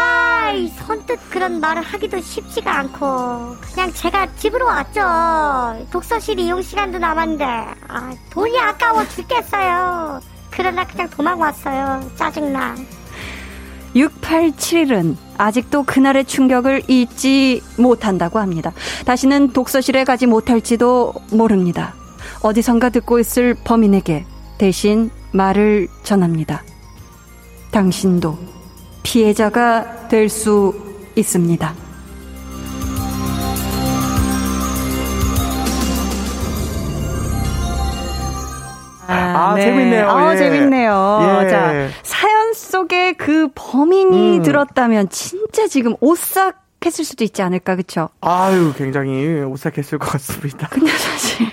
이 선뜻 그런 말을 하기도 쉽지가 않고. 그냥 제가 집으로 왔죠. 독서실 이용 시간도 남았는데. 아, 돈이 아까워 죽겠어요. 그러나 그냥 도망 왔어요. 짜증나 6871은 아직도 그날의 충격을 잊지 못한다고 합니다. 다시는 독서실에 가지 못할지도 모릅니다. 어디선가 듣고 있을 범인에게 대신 말을 전합니다. 당신도 피해자가 될 수 있습니다. 아, 재밌네요. 아, 예. 재밌네요. 예. 자, 사연 속에 그 범인이 음. 들었다면 진짜 지금 오싹 했을 수도 있지 않을까, 그쵸? 아유, 굉장히 오싹했을 것 같습니다. 근데 사실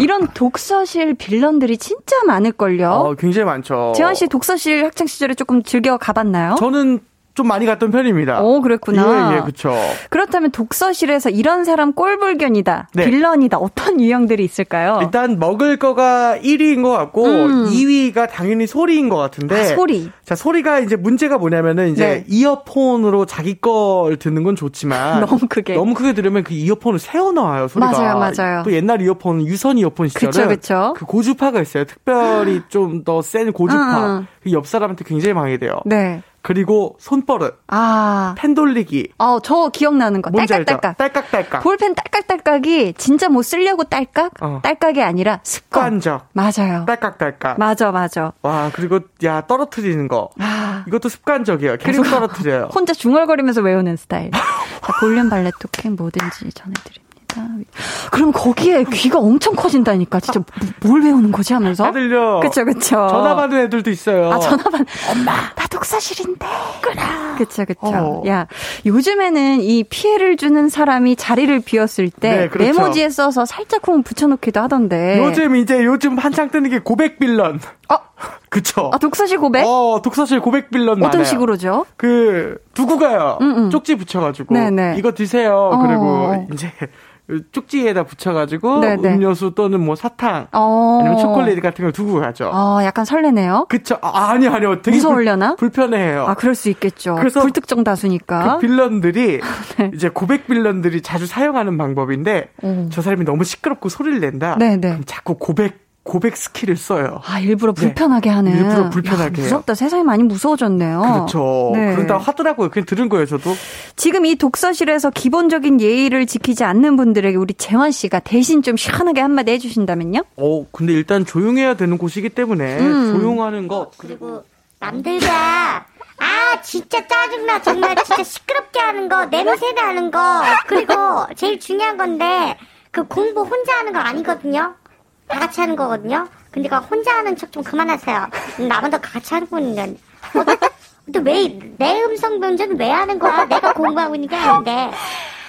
이런 독서실 빌런들이 진짜 많을걸요. 어, 굉장히 많죠. 재환 씨 독서실 학창 시절에 조금 즐겨 가봤나요? 저는 좀 많이 갔던 편입니다. 오, 그랬구나. 예, 예, 그쵸. 그렇다면 독서실에서 이런 사람 꼴불견이다, 네. 빌런이다, 어떤 유형들이 있을까요? 일단 먹을 거가 1위인 것 같고 음. 2위가 당연히 소리인 것 같은데 아, 소리. 자 소리가 이제 문제가 뭐냐면은 이제 네. 이어폰으로 자기 걸 듣는 건 좋지만 너무 크게. 너무 크게 들으면 그 이어폰을 세워 놔요 소리가 맞아요, 맞아요. 또 옛날 이어폰 유선 이어폰 시절은 그쵸, 그쵸. 그 고주파가 있어요 특별히 좀 더 센 고주파 음. 그옆 사람한테 굉장히 방해돼요 네. 그리고 손버릇 아. 펜 돌리기 어, 저 기억나는 거. 딸깍딸깍. 딸깍딸깍 볼펜 딸깍딸깍이 진짜 뭐 쓰려고 딸깍? 어. 딸깍이 아니라 습관. 습관 적 맞아요. 딸깍딸깍 맞아, 맞아. 와 그리고 야 떨어뜨리는 거 아. 이것도 습관적이에요. 계속 떨어뜨려요. 혼자 중얼거리면서 외우는 스타일. 자, 볼륨 발레 토킹 뭐든지 전해드립니다. 그럼 거기에 귀가 엄청 커진다니까. 진짜 뭐- 뭘 외우는 거지 하면서. 다 들려. 그쵸, 그쵸. 전화 받는 애들도 있어요. 아, 전화반. 엄마, 나 독서실인데. 그쵸, 그쵸. 어. 야, 요즘에는 이 피해를 주는 사람이 자리를 비웠을 때 네, 그렇죠. 메모지에 써서 살짝 쿵 붙여놓기도 하던데. 요즘 이제 요즘 한창 뜨는 게 고백 빌런. 어? 그쵸. 아, 독서실 고백? 어, 독서실 고백 빌런 어떤 많아요. 식으로죠? 그 두고 가요. 음, 음. 쪽지 붙여가지고 네네. 이거 드세요. 어. 그리고 이제 쪽지에다 붙여가지고 네네. 음료수 또는 뭐 사탕 어. 아니면 초콜릿 같은 걸 두고 가죠. 어, 약간 설레네요. 그쵸. 아, 아니 아니요. 되게 무서우려나? 불, 불편해해요. 아, 그럴 수 있겠죠. 그래서 불특정 다수니까. 그 villain들이 네. 이제 고백 villain들이 자주 사용하는 방법인데 오. 저 사람이 너무 시끄럽고 소리를 낸다. 네네. 그럼 자꾸 고백 고백 skill을 써요. 아, 일부러 네. 불편하게 하는. 일부러 불편하게 야. 무섭다. 세상이 많이 무서워졌네요. 그렇죠. 네. 그런다 하더라고요. 그냥 들은 거예요, 저도. 지금 이 독서실에서 기본적인 예의를 지키지 않는 분들에게 우리 재환 씨가 대신 좀 시원하게 한마디 해주신다면요? 어, 근데 일단 조용해야 되는 곳이기 때문에 음. 조용하는 것 그리고 남들과 아 진짜 짜증나 정말 진짜 시끄럽게 하는 거 냄새 나는 거 그리고 제일 중요한 건데 그 공부 혼자 하는 거 아니거든요 다 같이 하는 거거든요? 근데 그 혼자 하는 척 좀 그만하세요. 나보다 같이 하는 분인데 또왜 내 음성 변조는 왜 하는 거야? 내가 공부하고 있는 게 아닌데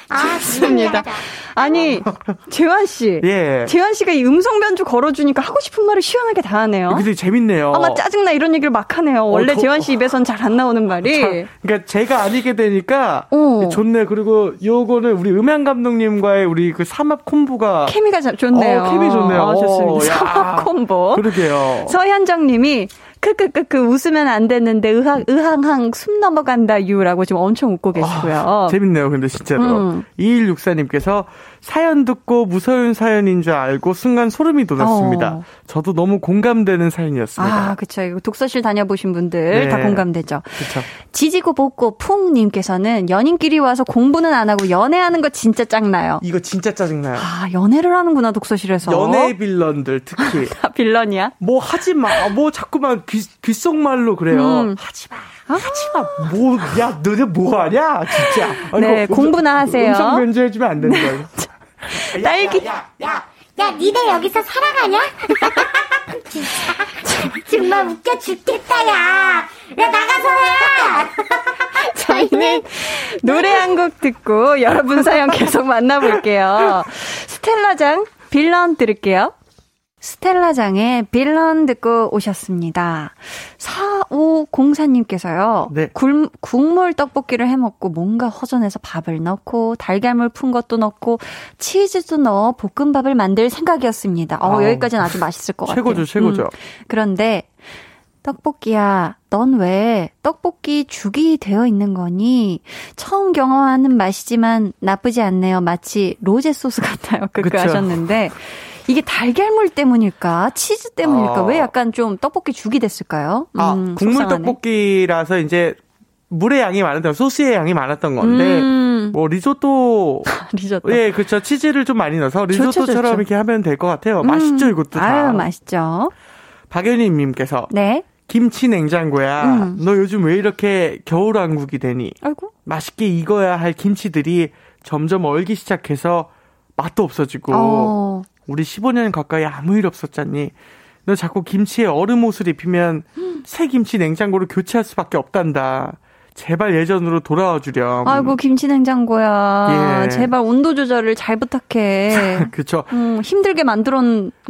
아 좋습니다. 진짜. 아니, 재환 씨. 예. 재환 씨가 이 음성 변조 걸어주니까 하고 싶은 말을 시원하게 다 하네요. 근데 재밌네요. 아, 나 짜증나 이런 얘기를 막 하네요. 원래 저- 재환 씨 입에선 잘 안 나오는 말이. 자, 그러니까 제가 아니게 되니까 어. 좋네. 그리고 요거는 우리 음향 감독님과의 우리 그 삼합 콤보가 케미가 자- 좋네요. 어, 케미 좋네요. 아, 좋습니다. 어, 야. 삼합 콤보. 그러게요. 서현정 님이 크크크크 웃으면 안 되는데 의항 의항항 숨 넘어간다 유라고 지금 엄청 웃고 계시고요. 재밌네요, 근데 진짜로. 음. 2164님께서 사연 듣고 무서운 사연인 줄 알고 순간 소름이 돋았습니다. 어. 저도 너무 공감되는 사연이었습니다. 아, 그쵸. 이거 독서실 다녀보신 분들 네. 다 공감되죠. 그쵸. 지지고 볶고 풍님께서는 연인끼리 와서 공부는 안 하고 연애하는 거 진짜 짱나요. 이거 진짜 짜증나요. 아, 연애를 하는구나, 독서실에서. 연애 빌런들 특히. 아, 빌런이야? 뭐 하지 마. 뭐 자꾸만 귀, 귓속말로 그래요. 음. 하지 마. 하지 마. 뭐, 야, 너네 뭐 하냐? 진짜. 아니, 네, 뭐, 공부나 하세요. 음성 변조해주면 안 된다. 이거. 딸기. 야, 니네 여기서 살아가냐? 진짜. 정말 웃겨 죽겠다, 야. 야, 나가서 해! 저희는 노래 한 곡 듣고 여러분 사연 계속 만나볼게요. 스텔라장 빌런 들을게요. 스텔라장의 빌런 듣고 오셨습니다. 4504님께서요. 네. 굴, 국물 떡볶이를 해 먹고 뭔가 허전해서 밥을 넣고 달걀물 푼 것도 넣고 치즈도 넣어 볶음밥을 만들 생각이었습니다. 어. 여기까지는 아주 맛있을 것 같아요. 최고죠, 최고죠. 음. 그런데 떡볶이야, 넌 왜 떡볶이 죽이 되어 있는 거니? 처음 경험하는 맛이지만 나쁘지 않네요. 마치 로제 소스 같아요. 그거. 하셨는데 이게 달걀물 때문일까? 치즈 때문일까? 어. 왜 약간 좀 떡볶이 죽이 됐을까요? 아, 음, 국물 속상하네. 떡볶이라서 이제 물의 양이 많았던, 소스의 양이 많았던 건데, 음. 뭐 리조또, 리조또. 예, 그렇죠. 치즈를 좀 많이 넣어서 리조또처럼 좋죠. 이렇게 하면 될 것 같아요. 음. 맛있죠, 이것도 다. 아유, 맛있죠. 박연희님께서 네. 김치 냉장고야. 음. 너 요즘 왜 이렇게 겨울왕국이 되니? 아이고. 맛있게 익어야 할 김치들이 점점 얼기 시작해서 맛도 없어지고 어. 우리 15년 가까이 아무 일 없었잖니. 너 자꾸 김치에 얼음 옷을 입히면 새 김치 냉장고로 교체할 수밖에 없단다. 제발 예전으로 돌아와 주렴. 아이고 김치 냉장고야. 예. 제발 온도 조절을 잘 부탁해. 그쵸. 음, 힘들게 만들었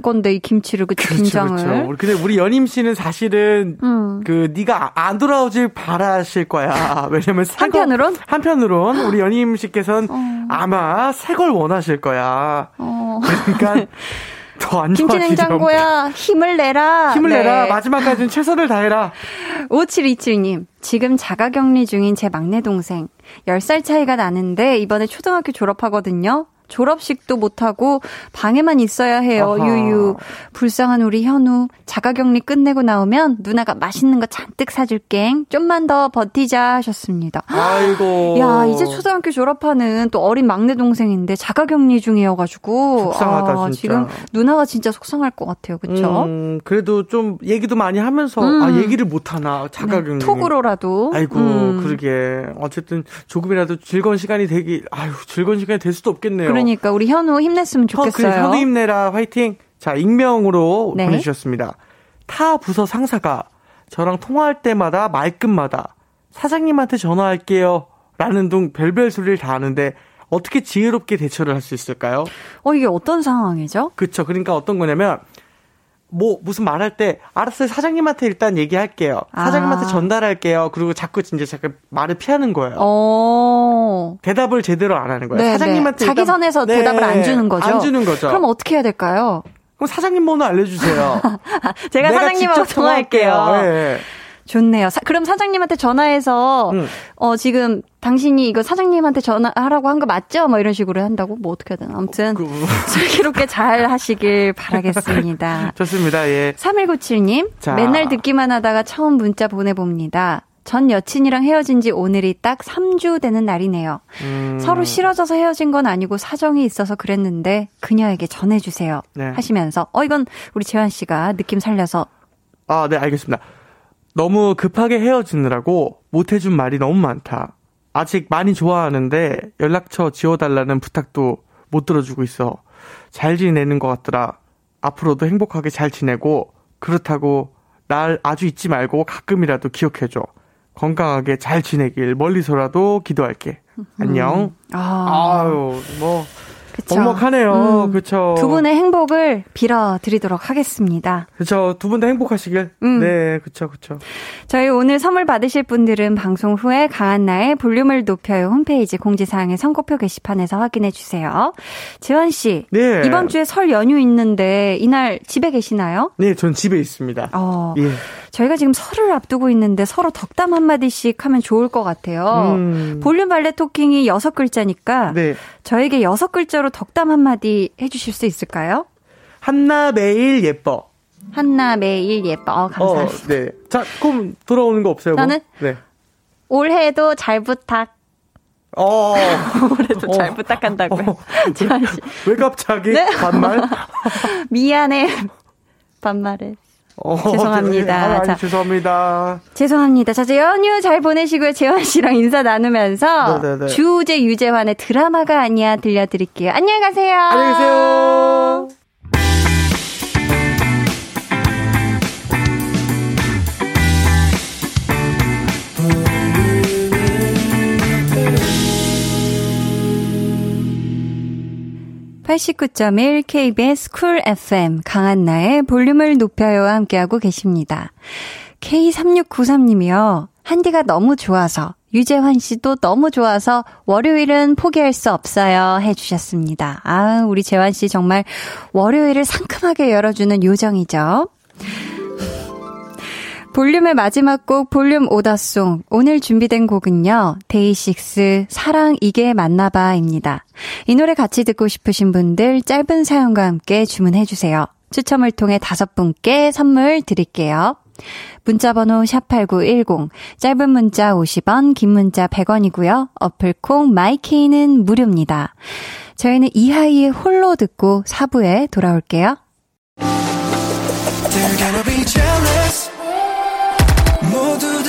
건데 이 김치를 그쵸 그렇죠, 김장을. 그렇죠. 우리- 근데 우리 연임 씨는 사실은 음. 그 네가 안 돌아오길 바라실 거야. 왜냐면 한편으론? 한편으론 우리 연임 씨께서는 아마 새 걸 원하실 거야. 어. 그러니까 더안 김치. 냉장고야 힘을 내라. 힘을 네. 내라. 마지막까지는 최선을 다해라. 5727님, 지금 자가 격리 중인 제 막내 동생. 10살 차이가 나는데 이번에 초등학교 졸업하거든요. 졸업식도 못하고 방에만 있어야 해요. 아하. 유유. 불쌍한 우리 현우. 자가 격리 끝내고 나오면 누나가 맛있는 거 잔뜩 사줄게. 좀만 더 버티자 하셨습니다. 아이고. 야, 이제 초등학교 졸업하는 또 어린 막내 동생인데 자가 격리 중이어가지고. 속상하다, 아, 진짜. 지금 누나가 진짜 속상할 것 같아요. 그쵸? 음, 그래도 좀 얘기도 많이 하면서 음. 아 얘기를 못 하나 자가격리. 네, 톡으로라도. 아이고 음. 그러게 어쨌든 조금이라도 즐거운 시간이 되기 아유 즐거운 시간이 될 수도 없겠네요. 그러니까 우리 현우 힘냈으면 어, 좋겠어요. 현우 힘내라 화이팅. 자 익명으로 네. 보내주셨습니다. 타 부서 상사가 저랑 통화할 때마다 말끝마다 사장님한테 전화할게요. 라는 등 별별 소리를 다 하는데 어떻게 지혜롭게 대처를 할 수 있을까요? 어, 이게 어떤 상황이죠? 그쵸. 그러니까 어떤 거냐면, 뭐, 무슨 말할 때, 알았어요. 사장님한테 일단 얘기할게요. 사장님한테 아. 전달할게요. 그리고 자꾸 진짜 잠깐 말을 피하는 거예요. 어. 대답을 제대로 안 하는 거예요. 네, 사장님한테 네. 자기 선에서 네, 대답을 안 주는 거죠. 안 주는 거죠. 그럼 어떻게 해야 될까요? 그럼 사장님 번호 알려주세요. 제가, 사장님하고. 예, 예. 좋네요. 사- 그럼 사장님한테 전화해서 음. 어 지금 당신이 이거 사장님한테 전화하라고 한 거 맞죠? 뭐 이런 식으로 한다고 뭐 어떻게 되나. 아무튼 그- 슬기롭게 잘 하시길 바라겠습니다. 좋습니다. 예. 3197님, 자. 맨날 듣기만 하다가 처음 문자 보내봅니다. 전 여친이랑 헤어진 지 오늘이 딱 3주 되는 날이네요. 음, 서로 싫어져서 헤어진 건 아니고 사정이 있어서 그랬는데 그녀에게 전해주세요. 네. 하시면서 어 이건 우리 재환 씨가 느낌 살려서 아, 네, 알겠습니다. 너무 급하게 헤어지느라고 못해준 말이 너무 많다. 아직 많이 좋아하는데 연락처 지워달라는 부탁도 못 들어주고 있어. 잘 지내는 것 같더라. 앞으로도 행복하게 잘 지내고 그렇다고 날 아주 잊지 말고 가끔이라도 기억해줘. 건강하게 잘 지내길 멀리서라도 기도할게. 안녕. 아, 아유, 뭐 그쵸. 먹먹하네요. 음, 그쵸. 두 분의 행복을 빌어드리도록 하겠습니다. 그쵸. 두분 다 행복하시길. 음. 네, 그쵸, 그쵸. 저희 오늘 선물 받으실 분들은 방송 후에 강한나의 볼륨을 높여요 홈페이지 공지사항의 선곡표 게시판에서 확인해 주세요. 재환 씨, 네. 이번 주에 설 연휴 있는데 이날 집에 계시나요? 네, 전 집에 있습니다. 어, 예. 저희가 지금 설을 앞두고 있는데 서로 덕담 한마디씩 하면 좋을 것 같아요. 음. 볼륨 발레 토킹이 여섯 글자니까 네. 저에게 여섯 글자로 덕담 한마디 해주실 수 있을까요? 한나 매일 예뻐. 한나 매일 예뻐. 어, 어, 감사합니다. 네. 자, 그럼 돌아오는 거 없어요? 뭐? 저는? 네. 올해도 잘 부탁. 어, 올해도 잘 부탁한다고요. 재환 씨. 왜 갑자기 네. 반말? 미안해. 반말을. 어, 죄송합니다. 네. 아, 자. 죄송합니다. 죄송합니다. 자, 연휴 잘 보내시고요. 재환 씨랑 인사 나누면서 네네네. 주우재 유재환의 드라마가 아니야 들려드릴게요. 안녕히 가세요. 안녕히 계세요. (89.1) KBS 쿨 FM 강한나의 볼륨을 높여요와 함께하고 계십니다. K3693님이요. 한디가 너무 좋아서 유재환 씨도 너무 좋아서 월요일은 포기할 수 없어요 해주셨습니다. 아 우리 재환 씨 정말 월요일을 상큼하게 열어주는 요정이죠. 볼륨의 마지막 곡 볼륨 order song. 오늘 준비된 곡은요 데이식스 사랑 이게 맞나봐입니다. 이 노래 같이 듣고 싶으신 분들 짧은 사연과 함께 주문해 주세요. 추첨을 통해 다섯 분께 선물 드릴게요. 문자번호 샵8910 짧은 문자 50원 긴 문자 100원이고요. 어플콩 마이케이는 무료입니다. 저희는 이하이의 홀로 듣고 4부에 돌아올게요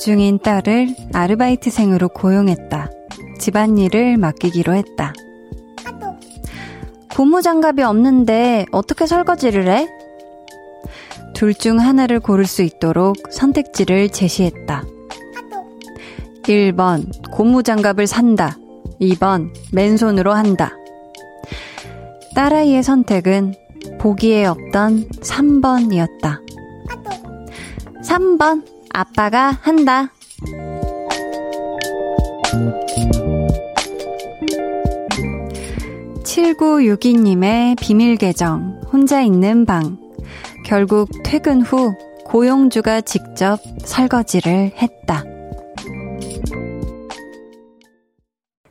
중인 딸을 아르바이트생으로 고용했다. 집안일을 맡기기로 했다. 고무장갑이 없는데 어떻게 설거지를 해? 둘 중 하나를 고를 수 있도록 선택지를 제시했다. 1번, 고무장갑을 산다. 2번, 맨손으로 한다. 딸아이의 선택은 보기에 없던 3번이었다. 3번, 아빠가 한다. 7962님의 비밀 계정, 혼자 있는 방. 결국 퇴근 후 고용주가 직접 설거지를 했다.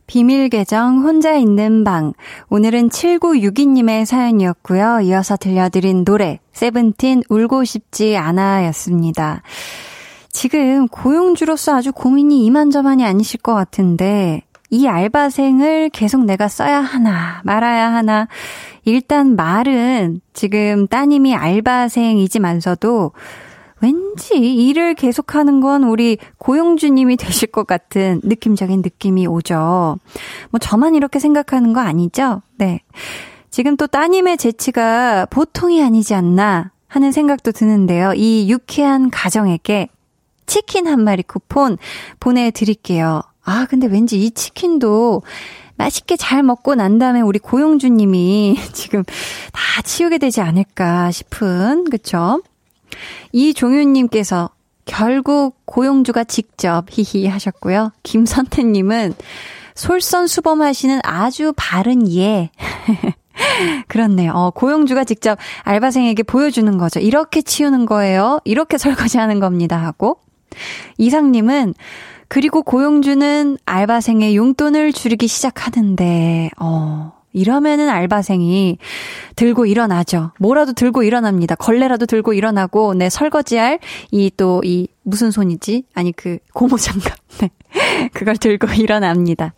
비밀 계정 혼자 있는 방. 오늘은 7962님의 사연이었고요. 이어서 들려드린 노래 세븐틴 울고 싶지 않아 였습니다. 지금 고용주로서 아주 고민이 이만저만이 아니실 것 같은데 이 알바생을 계속 내가 써야 하나 말아야 하나 일단 말은 지금 따님이 알바생이지만서도 왠지 일을 계속하는 건 우리 고용주님이 되실 것 같은 느낌적인 느낌이 오죠. 뭐 저만 이렇게 생각하는 거 아니죠? 네. 지금 또 따님의 재치가 보통이 아니지 않나 하는 생각도 드는데요. 이 유쾌한 가정에게 치킨 한 마리 쿠폰 보내드릴게요. 아, 근데 왠지 이 치킨도 맛있게 잘 먹고 난 다음에 우리 고용주 님이 지금 다 치우게 되지 않을까 싶은, 그쵸? 이종윤 님께서 결국 고용주가 직접 히히 하셨고요. 김선태 님은 솔선수범하시는 아주 바른 예. 그렇네요. 어, 고용주가 직접 알바생에게 보여주는 거죠. 이렇게 치우는 거예요. 이렇게 설거지 하는 겁니다. 하고. 이상님은 그리고 고용주는 알바생의 용돈을 줄이기 시작하는데, 어, 이러면은 알바생이 들고 일어나죠. 뭐라도 들고 일어납니다. 걸레라도 들고 일어나고, 네, 설거지할 이 또 이 무슨 손이지? 아니, 그 고무장갑. 네. 그걸 들고 일어납니다.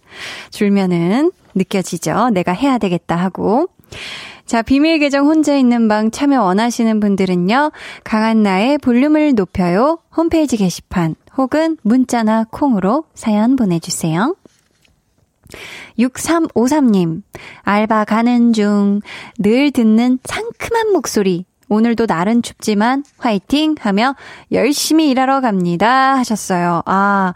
줄면은 느껴지죠. 내가 해야 되겠다 하고. 자, 비밀 계정 혼자 있는 방 참여 원하시는 분들은요, 강한나의 볼륨을 높여요. 홈페이지 게시판 혹은 문자나 콩으로 사연 보내주세요. 6353님, 알바 가는 중, 늘 듣는 상큼한 목소리. 오늘도 날은 춥지만 화이팅 하며 열심히 일하러 갑니다. 하셨어요. 아,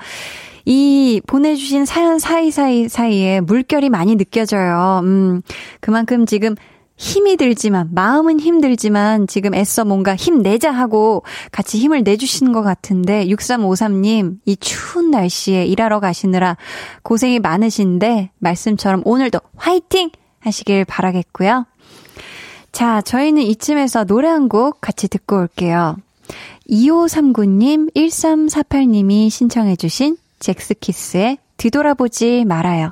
이 보내주신 사연 사이사이 사이에 물결이 많이 느껴져요. 음, 그만큼 지금 힘이 들지만, 마음은 힘들지만 지금 애써 뭔가 힘내자 하고 같이 힘을 내주시는 것 같은데, 6353님, 이 추운 날씨에 일하러 가시느라 고생이 많으신데, 말씀처럼 오늘도 화이팅! 하시길 바라겠고요. 자, 저희는 이쯤에서 노래 한 곡 같이 듣고 올게요. 2539님, 1348님이 신청해주신 잭스키스의 뒤돌아보지 말아요.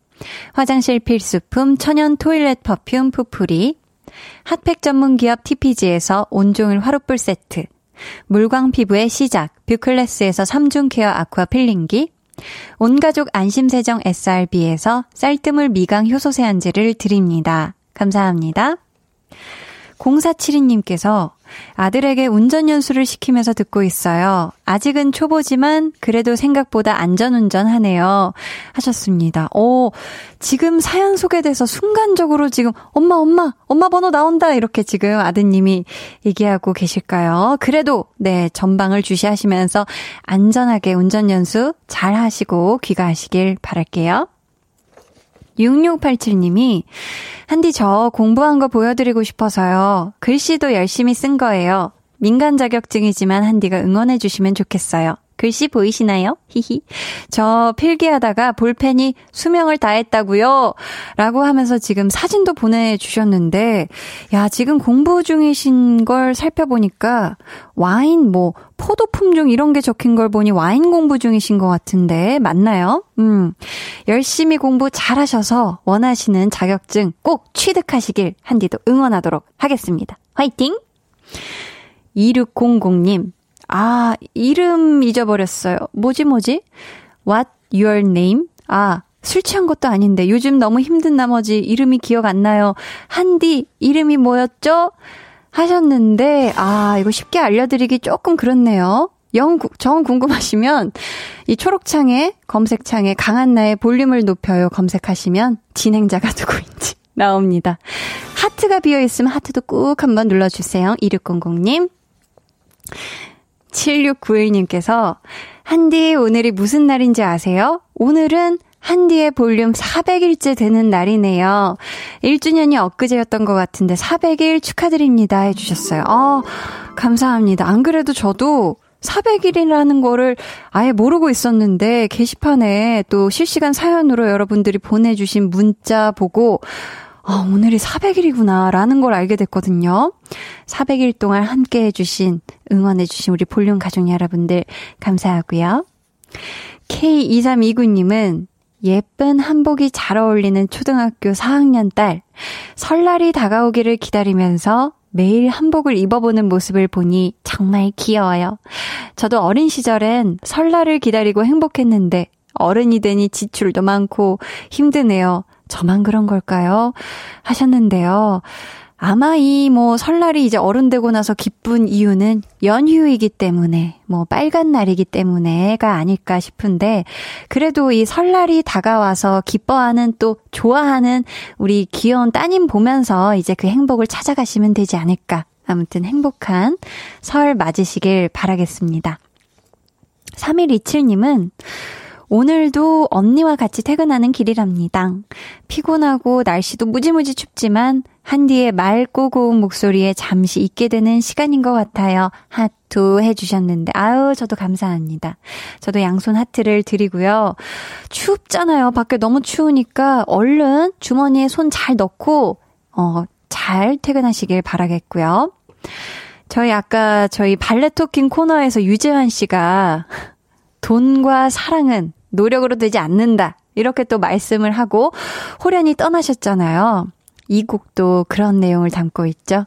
화장실 필수품 천연 toilet perfume 푸풀이, 핫팩 전문 기업 TPG에서 온종일 화롯불 세트, 물광 피부의 시작 뷰클래스에서 3중 care aqua peeling기, 온가족 안심세정 SRB에서 쌀뜨물 미강 효소 세안제를 드립니다. 감사합니다. 0472님께서 아들에게 운전 연수를 시키면서 듣고 있어요. 아직은 초보지만 그래도 생각보다 안전운전 하네요. 하셨습니다. 오, 지금 사연 소개돼서 순간적으로 지금 엄마, 엄마, 엄마 번호 나온다. 이렇게 지금 아드님이 얘기하고 계실까요? 그래도, 네, 전방을 주시하시면서 안전하게 운전 연수 잘 하시고 귀가하시길 바랄게요. 6687님이 한디 저 공부한 거 보여드리고 싶어서요. 글씨도 열심히 쓴 거예요. 민간 자격증이지만 한디가 응원해 주시면 좋겠어요. 글씨 보이시나요? 히히. 저 필기하다가 볼펜이 수명을 다했다고요. 라고 하면서 지금 사진도 보내주셨는데, 야, 지금 공부 중이신 걸 살펴보니까 와인 뭐 포도 품종 이런 게 적힌 걸 보니 와인 공부 중이신 것 같은데 맞나요? 음. 열심히 공부 잘하셔서 원하시는 자격증 꼭 취득하시길 한디도 응원하도록 하겠습니다. 화이팅! 2600님, 아, 이름 잊어버렸어요. 뭐지, 뭐지? What your name? 아, 술 취한 것도 아닌데 요즘 너무 힘든 나머지 이름이 기억 안 나요. 한디, 이름이 뭐였죠? 하셨는데, 아, 이거 쉽게 알려드리기 조금 그렇네요. 영, 정 궁금하시면, 이 초록창에, 검색창에 강한나의 볼륨을 높여요 검색하시면 진행자가 누구인지 나옵니다. 하트가 비어 있으면 하트도 꾹 한번 눌러주세요. 2600님. 7691님께서, 한디, 오늘이 무슨 날인지 아세요? 오늘은 한디의 볼륨 400일째 되는 날이네요. 1주년이 엊그제였던 것 같은데 400일 축하드립니다 해주셨어요. 어, 감사합니다. 안 그래도 저도 400일이라는 거를 아예 모르고 있었는데 게시판에 또 실시간 사연으로 여러분들이 보내주신 문자 보고 아, 오늘이 400일이구나, 라는 걸 알게 됐거든요. 400일 동안 함께 해주신, 응원해주신 우리 볼륨 가족 여러분들, 감사하고요. K2329님은 예쁜 한복이 잘 어울리는 초등학교 4학년 딸, 설날이 다가오기를 기다리면서 매일 한복을 입어보는 모습을 보니 정말 귀여워요. 저도 어린 시절엔 설날을 기다리고 행복했는데, 어른이 되니 지출도 많고 힘드네요. 저만 그런 걸까요? 하셨는데요. 아마 이 뭐 설날이 이제 어른 되고 나서 기쁜 이유는 연휴이기 때문에 뭐 빨간 날이기 때문에가 아닐까 싶은데 그래도 이 설날이 다가와서 기뻐하는 또 좋아하는 우리 귀여운 따님 보면서 이제 그 행복을 찾아가시면 되지 않을까. 아무튼 행복한 설 맞으시길 바라겠습니다. 3127님은 오늘도 언니와 같이 퇴근하는 길이랍니다. 피곤하고 날씨도 무지무지 춥지만 한디의 맑고 고운 목소리에 잠시 있게 되는 시간인 것 같아요. 하트 해주셨는데, 아유, 저도 감사합니다. 저도 양손 하트를 드리고요. 춥잖아요. 밖에 너무 추우니까 얼른 주머니에 손 잘 넣고, 어, 잘 퇴근하시길 바라겠고요. 저희 아까 저희 발레 토킹 코너에서 유재환 씨가 돈과 사랑은 노력으로 되지 않는다. 이렇게 또 말씀을 하고 호련히 떠나셨잖아요. 이 곡도 그런 내용을 담고 있죠.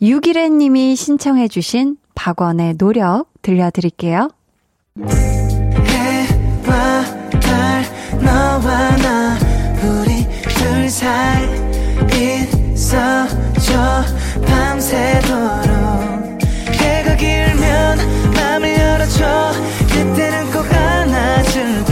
유기래 님이 신청해 주신 박원의 노력 들려드릴게요. 해와 달 너와 나 우리 둘 사이 있어줘 밤새도록 해가 길면 맘을 열어줘 그때는 꼭 안아줄게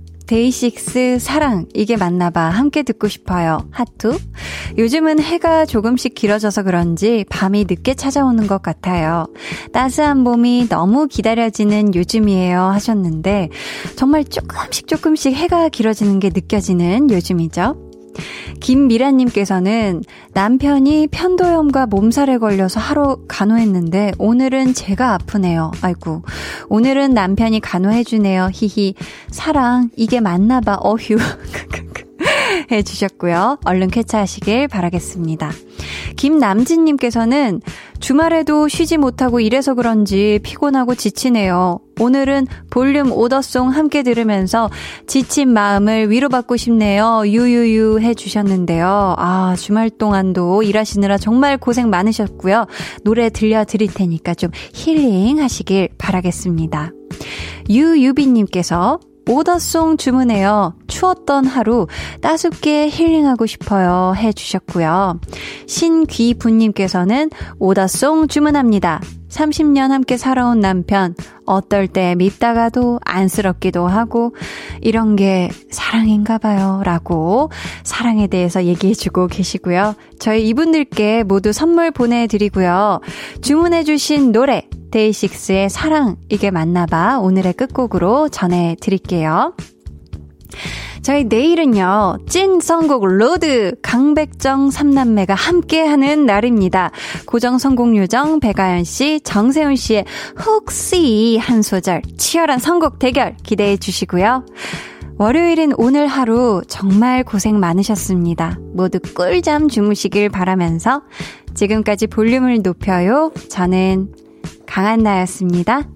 데이식스 사랑 이게 맞나봐. 함께 듣고 싶어요. 하트 요즘은 해가 조금씩 길어져서 그런지 밤이 늦게 찾아오는 것 같아요. 따스한 봄이 너무 기다려지는 요즘이에요 하셨는데 정말 조금씩 조금씩 해가 길어지는 게 느껴지는 요즘이죠 김미라님께서는 남편이 편도염과 몸살에 걸려서 하루 간호했는데 오늘은 제가 아프네요. 아이고. 오늘은 남편이 간호해주네요. 히히. 사랑, 이게 맞나봐. 어휴. 해주셨고요. 얼른 쾌차하시길 바라겠습니다. 김남진님께서는 주말에도 쉬지 못하고 일해서 그런지 피곤하고 지치네요. 오늘은 볼륨 오더송 함께 들으면서 지친 마음을 위로받고 싶네요. 유유유 해주셨는데요. 아, 주말 동안도 일하시느라 정말 고생 많으셨고요. 노래 들려드릴 테니까 좀 힐링 하시길 바라겠습니다. 유유비님께서 오더송 주문해요. 추웠던 하루 따숩게 힐링하고 싶어요. 해주셨고요. 신귀분님께서는 오더송 주문합니다. 30년 함께 살아온 남편, 어떨 때 밉다가도 안쓰럽기도 하고, 이런 게 사랑인가 봐요. 라고 사랑에 대해서 얘기해주고 계시고요. 저희 이분들께 모두 선물 보내드리고요. 주문해주신 노래, 데이식스의 사랑, 이게 맞나봐. 오늘의 끝곡으로 전해드릴게요. 저희 내일은요, 찐 선곡 로드 강백정 삼남매가 함께하는 날입니다. 고정 선곡 요정 배가연 씨, 정세훈 씨의 혹시 한 소절 치열한 선곡 대결 기대해 주시고요. 월요일인 오늘 하루 정말 고생 많으셨습니다. 모두 꿀잠 주무시길 바라면서 지금까지 볼륨을 높여요. 저는 강한나였습니다.